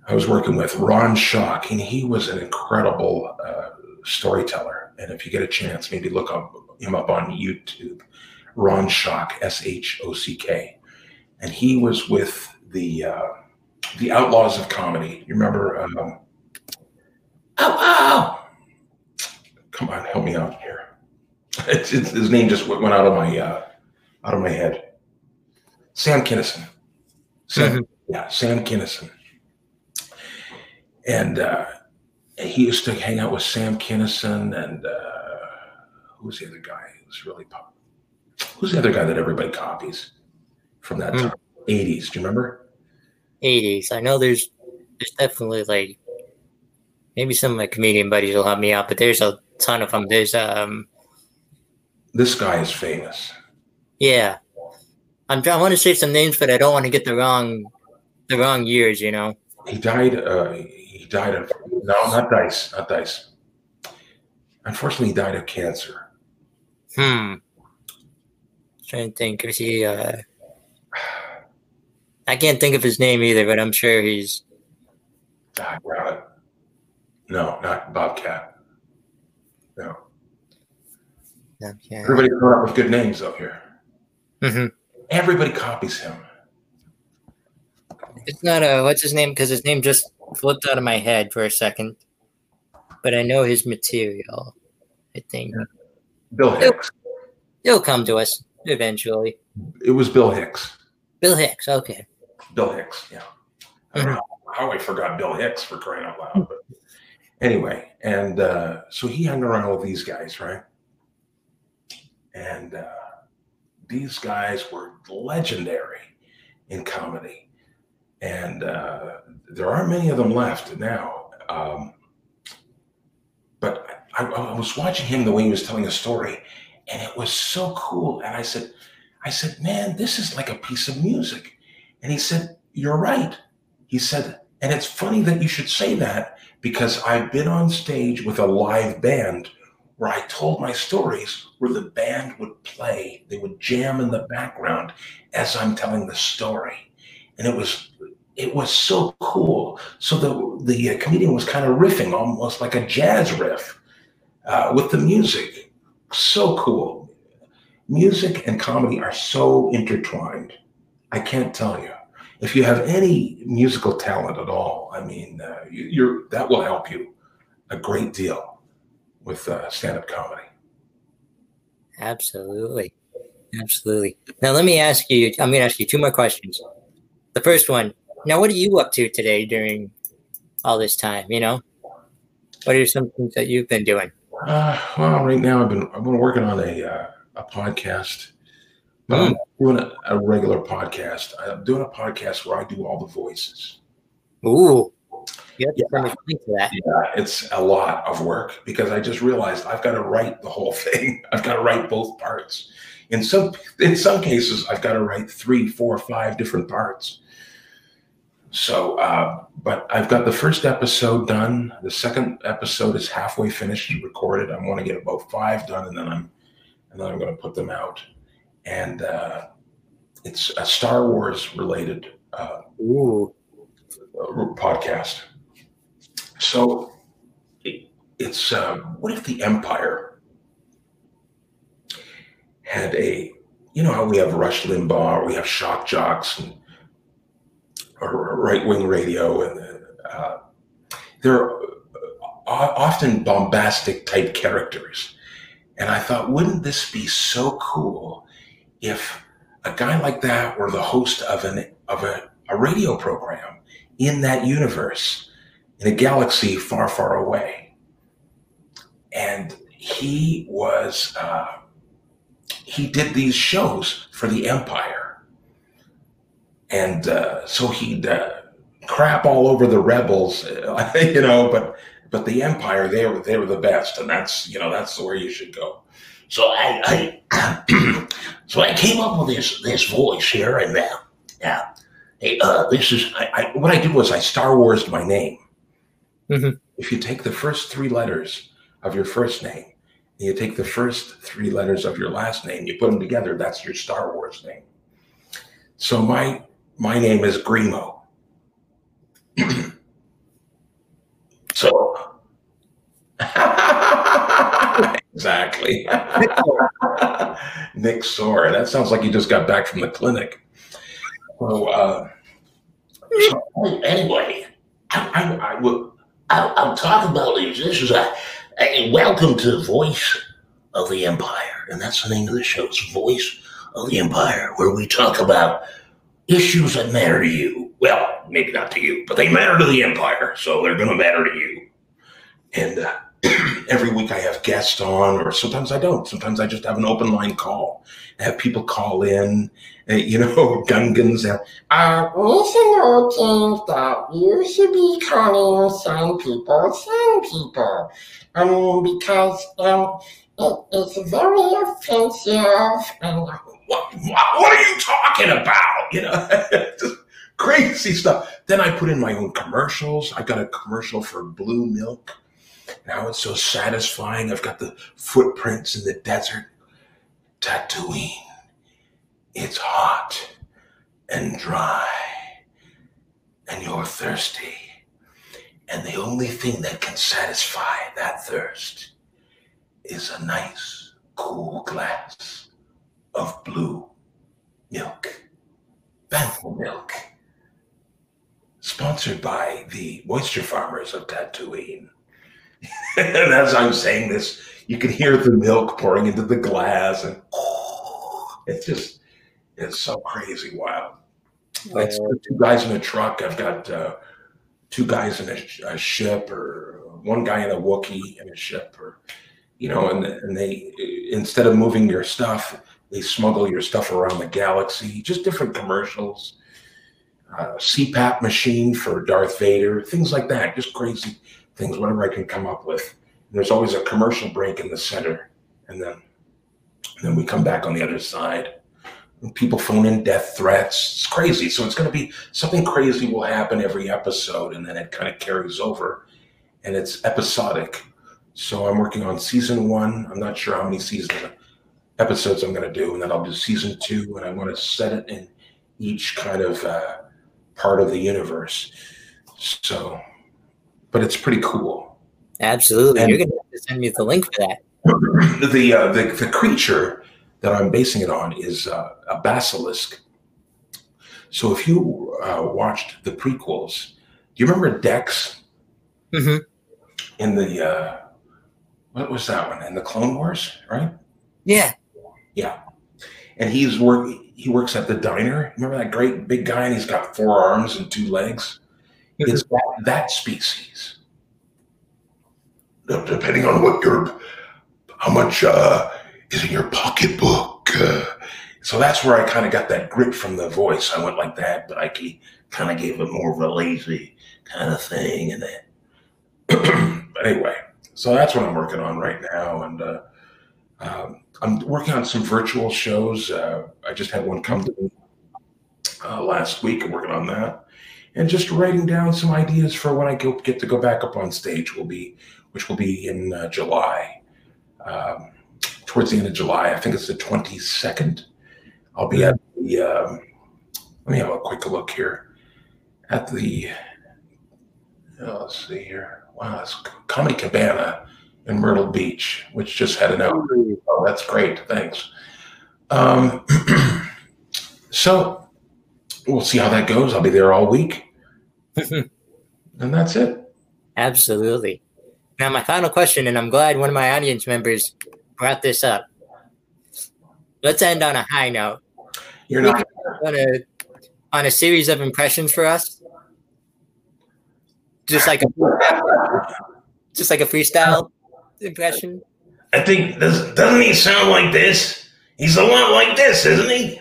I was working with, Ron Shock, and he was an incredible uh, storyteller. And if you get a chance, maybe look up him up on YouTube, Ron Shock, S H O C K, and he was with the uh, the Outlaws of Comedy. You remember? Um, oh, oh! Come on, help me out here. [laughs] It's, it's, his name just went out of my uh, out of my head. Sam Kinison. Sam, yeah, Sam Kinison. And uh, he used to hang out with Sam Kinison and uh, who's the other guy who's really pop? Who's the other guy that everybody copies from that
Hmm.
time? 80s. Do you remember?
80s. I know there's there's definitely like maybe some of my comedian buddies will help me out, but there's a ton of them. There's um
This guy is famous.
yeah. I'm I want to say some names, but I don't want to get the wrong the wrong years. You know.
He died. Uh, he died of no, not dice, not dice. Unfortunately, he died of cancer.
Hmm. Trying to think. Is he? Uh, I can't think of his name either, but I'm sure he's.
Got it. No, not Bobcat. No.
Yeah.
Everybody's coming up with good names up here.
hmm
Everybody copies him.
It's not a what's his name because his name just flipped out of my head for a second, but I know his material. I think
Bill Hicks.
he'll come to us eventually.
It was Bill Hicks.
Bill Hicks. Okay.
Bill Hicks. Yeah. I don't know how I forgot Bill Hicks for crying out loud. But anyway, and uh, so he hung around with these guys, right? And uh, these guys were legendary in comedy. And uh, there aren't many of them left now. Um, but I, I was watching him the way he was telling a story, and it was so cool. And I said, I said, man, this is like a piece of music. And he said, You're right. He said, and it's funny that you should say that because I've been on stage with a live band where I told my stories where the band would play. They would jam in the background as I'm telling the story. And it was it was so cool. So the the uh, comedian was kind of riffing almost like a jazz riff uh, with the music. So cool. Music and comedy are so intertwined. I can't tell you. If you have any musical talent at all, I mean, uh, you, you're that will help you a great deal with uh, stand-up comedy.
Absolutely. Absolutely. Now let me ask you. I'm going to ask you two more questions. The first one. Now, what are you up to today during all this time? You know, what are some things that you've been doing?
Uh, well, right now I've been I've been working on a uh, a podcast, but I'm doing a, a regular podcast. I'm doing a podcast where I do all the voices.
Ooh, you have to send us a link to that.
Yeah, it's a lot of work because I just realized I've got to write the whole [laughs] thing. I've got to write both parts. In some in some cases, I've got to write three, four, five different parts. So, uh, but I've got the first episode done. The second episode is halfway finished, and recorded. I want to get about five done, and then I'm and then I'm going to put them out. And uh, it's a Star Wars related uh, podcast. So it, it's uh, what if the Empire had a, you know how we have Rush Limbaugh, we have shock jocks, and, or right wing radio, and uh, they're uh, often bombastic type characters. And I thought, wouldn't this be so cool if a guy like that were the host of an of a, a radio program in that universe, in a galaxy far, far away. And he was, uh, he did these shows for the Empire. And uh, so he'd uh, crap all over the rebels, [laughs] you know, but but the Empire, they were they were the best, and that's you know that's where you should go.
So I, I [clears throat] so I came up with this this voice here and there. Yeah. Hey, uh, this is
I, I, what I did was I Star Wars my name.
Mhm.
If you take the first three letters of your first name, and you take the first three letters of your last name, you put them together, that's your Star Wars name. So my my name is Grimo. [clears throat] so [laughs] exactly. [laughs] Nick Sore. That sounds like you just got back from the clinic. So, uh, so
anyway.
I, I, I will.
I, I'm talking about this. This is a Hey, welcome to Voice of the Empire. And that's the name of the show. It's Voice of the Empire, where we talk about issues that matter to you. Well, maybe not to you, but they matter to the Empire, so they're going to matter to you. And uh, [clears throat] every week I have guests on, or sometimes I don't. Sometimes I just have an open line call. I have people call in, uh, you know, [laughs] Gungans. Uh,
Uh, listen, old things that you should be calling some people some people. Um, because, um, it, it's very offensive and
what, what, what are you talking about? You know, [laughs] crazy stuff. Then I put in my own commercials. I got a commercial for blue milk. Now it's so satisfying. I've got the footprints in the desert. Tatooine. It's hot and dry, and you're thirsty. And the only thing that can satisfy that thirst is a nice, cool glass of blue milk. Bantha milk. Sponsored by the moisture farmers of Tatooine. And [laughs] as I'm saying this, you can hear the milk pouring into the glass, and [sighs] it's just, it's so crazy wild. It's two guys in a truck. I've got uh, two guys in a, a ship, or one guy in a Wookie in a ship, or you know, and and they instead of moving your stuff, they smuggle your stuff around the galaxy. Just different commercials. Uh, CPAP machine for Darth Vader, things like that. Just crazy things, whatever I can come up with. And there's always a commercial break in the center, and then and then we come back on the other side. And people phone in death threats. It's crazy. So it's going to be something crazy will happen every episode, and then it kind of carries over, and it's episodic. So I'm working on season one. I'm not sure how many season episodes I'm going to do, and then I'll do season two, and I want to set it in each kind of uh, part of the universe. So, but it's pretty cool.
Absolutely.
And-
You're going to have to send me the link for that.
the, uh, the the creature that I'm basing it on is uh, a Besalisk. So if you uh, watched the prequels, do you remember Dex
Mm-hmm.
in the uh, what was that one in the Clone Wars, right?
Yeah.
Yeah, and he's work he works at the diner. Remember that great big guy, and he's got four arms and two legs. It's that, that species.
Depending on what your, how much uh, is in your pocketbook. Uh,
So that's where I kind of got that grip from the voice. I went like that, but I kind of gave it more of a lazy kind of thing. And then, [clears throat] but anyway, so that's what I'm working on right now. And uh, um, I'm working on some virtual shows. Uh, I just had one come to me uh, last week. I'm working on that. And just writing down some ideas for when I go, get to go back up on stage will be, which will be in uh, July. Um, towards the end of July, I think it's the 22nd. I'll be at the. Um, let me have a quick look here at the. oh, let's see here. Wow, it's Comedy Cabana in Myrtle Beach, which just had an out. Oh, that's great. Thanks. Um, [clears throat] so we'll see how that goes. I'll be there all week, [laughs] and that's it.
Absolutely. Now, my final question, and I'm glad one of my audience members brought this up. Let's end on a high note.
You're not.
On a, on a series of impressions for us. Just like a, [laughs] just like a freestyle impression.
I think does, doesn't he sound like this? He's a lot like this, isn't he?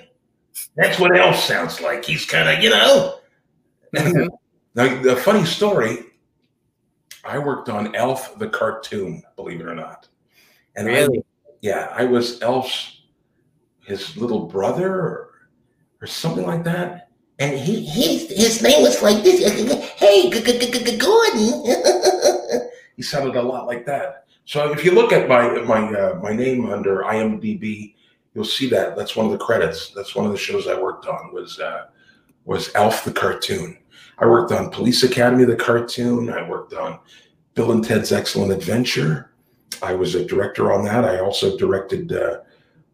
That's what Elf sounds like. He's kind of, you know.
Mhm. [laughs]
Now, the funny story. I worked on Elf the cartoon, believe it or not, and I
Really?
yeah, I was Elf's his little brother or, or something like that.
and he his his name was like this. Hey, Gordon. [laughs]
He sounded a lot like that. So if you look at my my uh, my name under IMDb, you'll see that that's one of the credits. That's one of the shows I worked on was uh, was Elf the cartoon. I worked on Police Academy the cartoon. I worked on Bill and Ted's Excellent Adventure. I was a director on that. I also directed uh,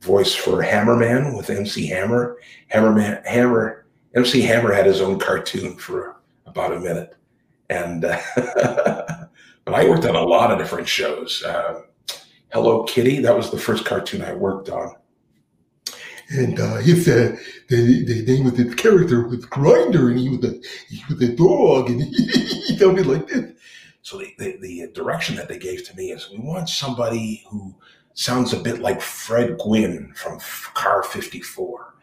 voice for Hammerman with MC Hammer. Hammerman Hammer MC Hammer had his own cartoon for about a minute, and uh, [laughs] but I worked on a lot of different shows. Uh, Hello Kitty, that was the first cartoon I worked on.
And uh, his uh, the the name of his character was Grinder, and he was a he was a dog, and [laughs] he, he me like this.
So the, the, the direction that they gave to me is we want somebody who sounds a bit like Fred Gwynne from Car 54.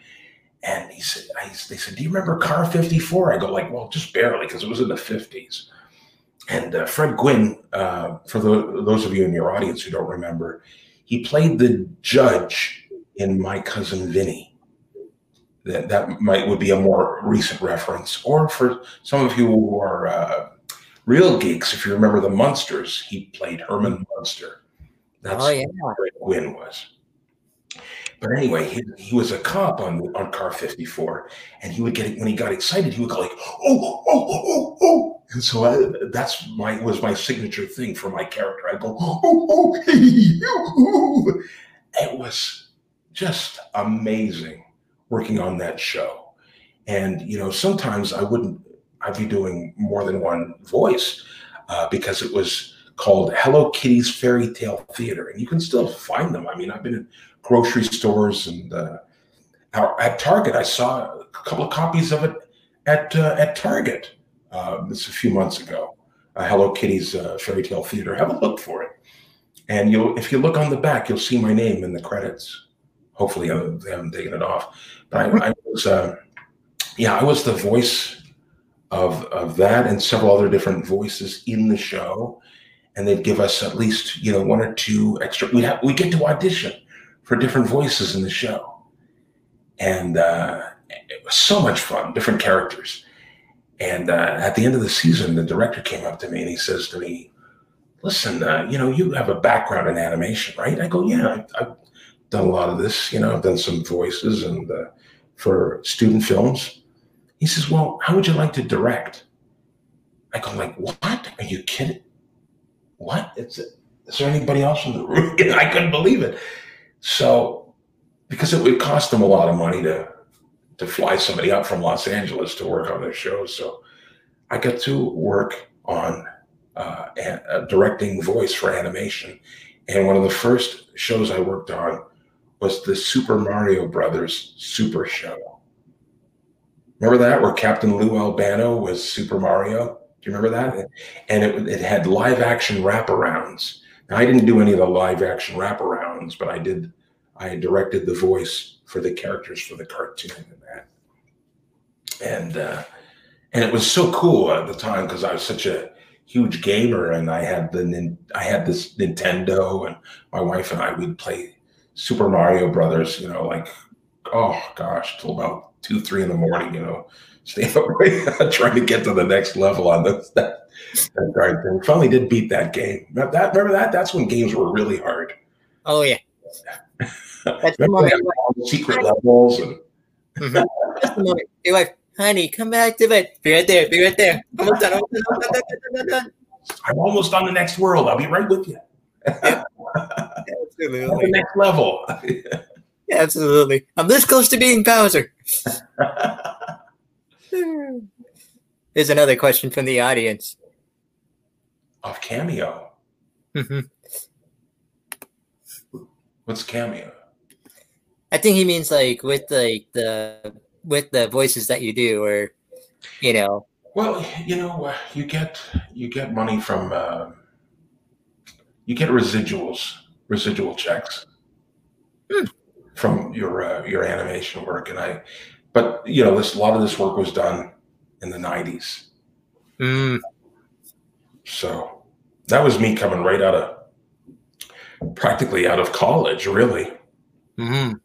And he said, I, they said, do you remember Car 54? I go like, well, just barely because it was in the 50s. And uh, Fred Gwynne, uh, for the, those of you in your audience who don't remember, he played the judge in My Cousin Vinny. That that might would be a more recent reference, or for some of you who are uh, real geeks, if you remember the Munsters, he played Herman Munster. That's
Oh, yeah.
what Fred Gwynne was. But anyway, he, he was a cop on on Car 54, and he would get when he got excited, he would go like, "Oh, oh, oh, oh!" And so I, that's my was my signature thing for my character. I go, "Oh, oh, hey, you!" It was just amazing working on that show, and you know, sometimes I wouldn't. I'd be doing more than one voice uh, because it was called Hello Kitty's Fairy Tale Theater, and you can still find them. I mean, I've been in grocery stores and uh, at Target. I saw a couple of copies of it at uh, at Target. Uh, this a few months ago. Uh, Hello Kitty's uh, Fairy Tale Theater. Have a look for it, and you'll if you look on the back, you'll see my name in the credits. Hopefully, uh, they haven't taken it off. But I, I was, uh, yeah, I was the voice of of that and several other different voices in the show. And they'd give us at least you know one or two extra we have we get to audition for different voices in the show. And uh, it was so much fun different characters. And uh, at the end of the season the director came up to me and he says to me listen uh, you know you have a background in animation right? I go yeah I've, I've done a lot of this you know i've done some voices and uh, for student films he says well how would you like to direct i go like what are you kidding what? It's, is there anybody else in the room? [laughs] I couldn't believe it. So, because it would cost them a lot of money to to fly somebody up from Los Angeles to work on their show, so I got to work on uh, a, a directing voice for animation. And one of the first shows I worked on was the Super Mario Brothers Super Show. Remember that, where Captain Lou Albano was Super Mario? Do you remember that? And it, it had live action wraparounds. Now, I didn't do any of the live action wraparounds, but I did. I directed the voice for the characters for the cartoon and that. And uh, and it was so cool at the time because I was such a huge gamer, and I had the I had this Nintendo, and my wife and I would play Super Mario Brothers. You know, like oh gosh, till about two, three in the morning. You know, staying up right, [laughs] trying to get to the next level on this that, that darn thing. Finally, did beat that game. That, that remember that? That's when games were really hard.
Oh yeah. That's the moment.
they had all the secret levels and
Mhm. That's the moment. Your wife, honey, come back to bed. Be right there. Be right there. Almost done. Almost done. Almost done, done, done, done.
I'm almost on the next world. I'll be right with you. [laughs]
Absolutely.
next level. [laughs]
Absolutely. I'm this close to being Bowser. [laughs] Here's another question from the audience.
Off Cameo.
Mhm.
What's Cameo?
I think he means like with like the with the voices that you do, or you know.
Well, you know, uh, you get you get money from uh, you get residuals, residual checks
Hmm.
from your uh, your animation work, and I. But you know, this a lot of this work was done in the '90s,
Mm,
so that was me coming right out of practically out of college, really.
mhm.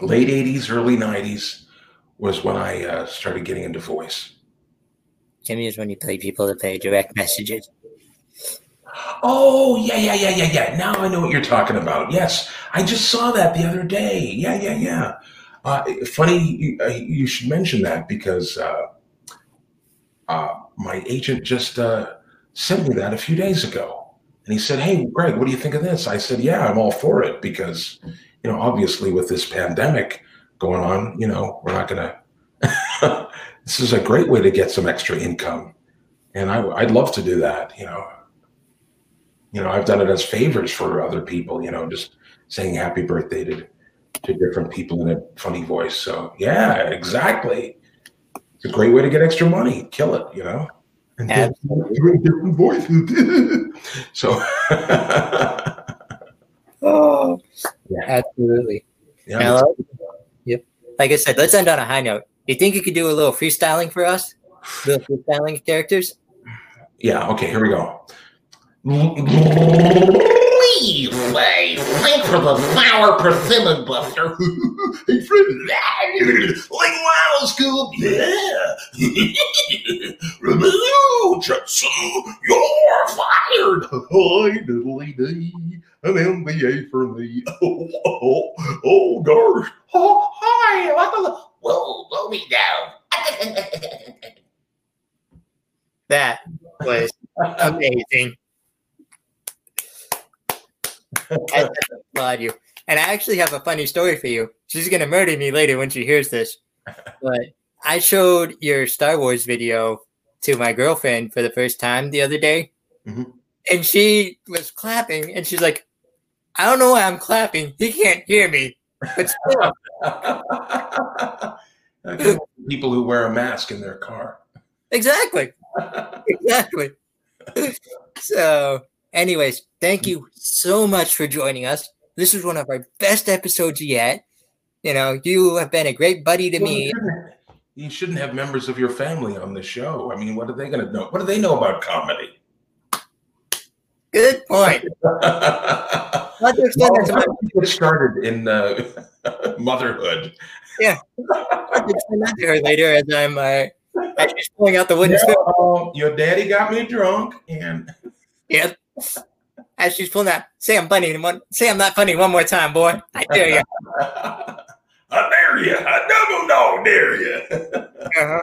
Late '80s, early '90s was when I uh, started getting into voice.
Jimmy is when you play people to play direct messages.
Oh, yeah, yeah, yeah, yeah, yeah. Now I know what you're talking about. Yes, I just saw that the other day. Yeah, yeah, yeah. Uh, funny you, uh, you should mention that because uh, uh, my agent just uh, sent me that a few days ago. And he said, Hey, Greg, what do you think of this? I said, Yeah, I'm all for it because, you know, obviously with this pandemic going on, you know, we're not going [laughs] to. this is a great way to get some extra income. And I, I'd love to do that, you know. You know, I've done it as favors for other people. You know, just saying happy birthday to to different people in a funny voice. So yeah, exactly. It's a great way to get extra money. Kill it, you know.
And then doing different voices. [laughs]
So [laughs]
Oh,
Yeah.
absolutely.
yeah,
Hello? Uh, yep. Like I said, let's end on a high note. You think you could do a little freestyling for us? Little freestyling characters?
yeah. Okay, here we go.
Please thanks for the sour persimmon buster.
hey, Fred.
like wow, Scoop, yeah. Remove Jetson, you're fired.
Hi, diddly dee. An MBA for me. Oh, oh, oh gosh.
Oh, hi? Whoa, slow me down.
That was amazing. [laughs] I applaud you. And I actually have a funny story for you. She's gonna murder me later when she hears this. [laughs] But I showed your Star Wars video to my girlfriend for the first time the other day.
Mhm.
And she was clapping and she's like, I don't know why I'm clapping. He can't hear me. But still, [laughs]
People who wear a mask in their car.
exactly. Exactly. so, anyways, thank you so much for joining us. This is one of our best episodes yet. You know, you have been a great buddy to
Well,
me.
you shouldn't- have members of your family on the show. I mean, what are they going to know? What do they know about comedy?
Good point. [laughs]
Well,
I'll just that to
get started in uh, [laughs] motherhood.
Yeah, I'll just that to her later as I'm uh, she's pulling out the wooden spoon.
Oh, your daddy got me drunk, and
Yep. As she's pulling out, say I'm funny. One, say I'm not funny one more time, boy. I dare you. [laughs]
I dare you. I double no dare you. [laughs]
Uh-huh.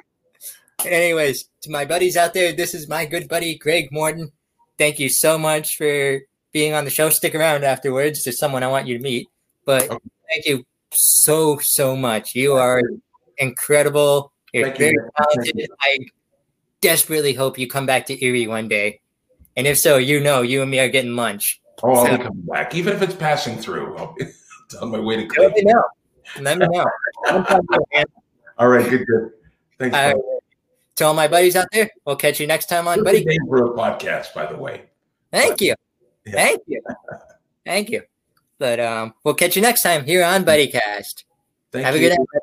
Anyways, to my buddies out there, this is my good buddy Greg Morton. Thank you so much for being on the show. Stick around afterwards. There's someone I want you to meet. But
Okay.
thank you so so much. You are incredible. You're
Thank
very.
Thank
talented. I desperately hope you come back to Erie one day. And if so, you know you and me are getting lunch.
Oh, I'll be coming back, even if it's passing through. I'll be [laughs] on my way to
Let me know. Let me know. [laughs]
All right, good, good. Thanks. Bud.
To all my buddies out there, we'll catch you next time on
Good
Buddy.
name for a podcast, by the way.
Thank you.
Yeah.
Thank you. [laughs] Thank you. But um, we'll catch you next time here on BuddyCast.
Thank
Have a good night.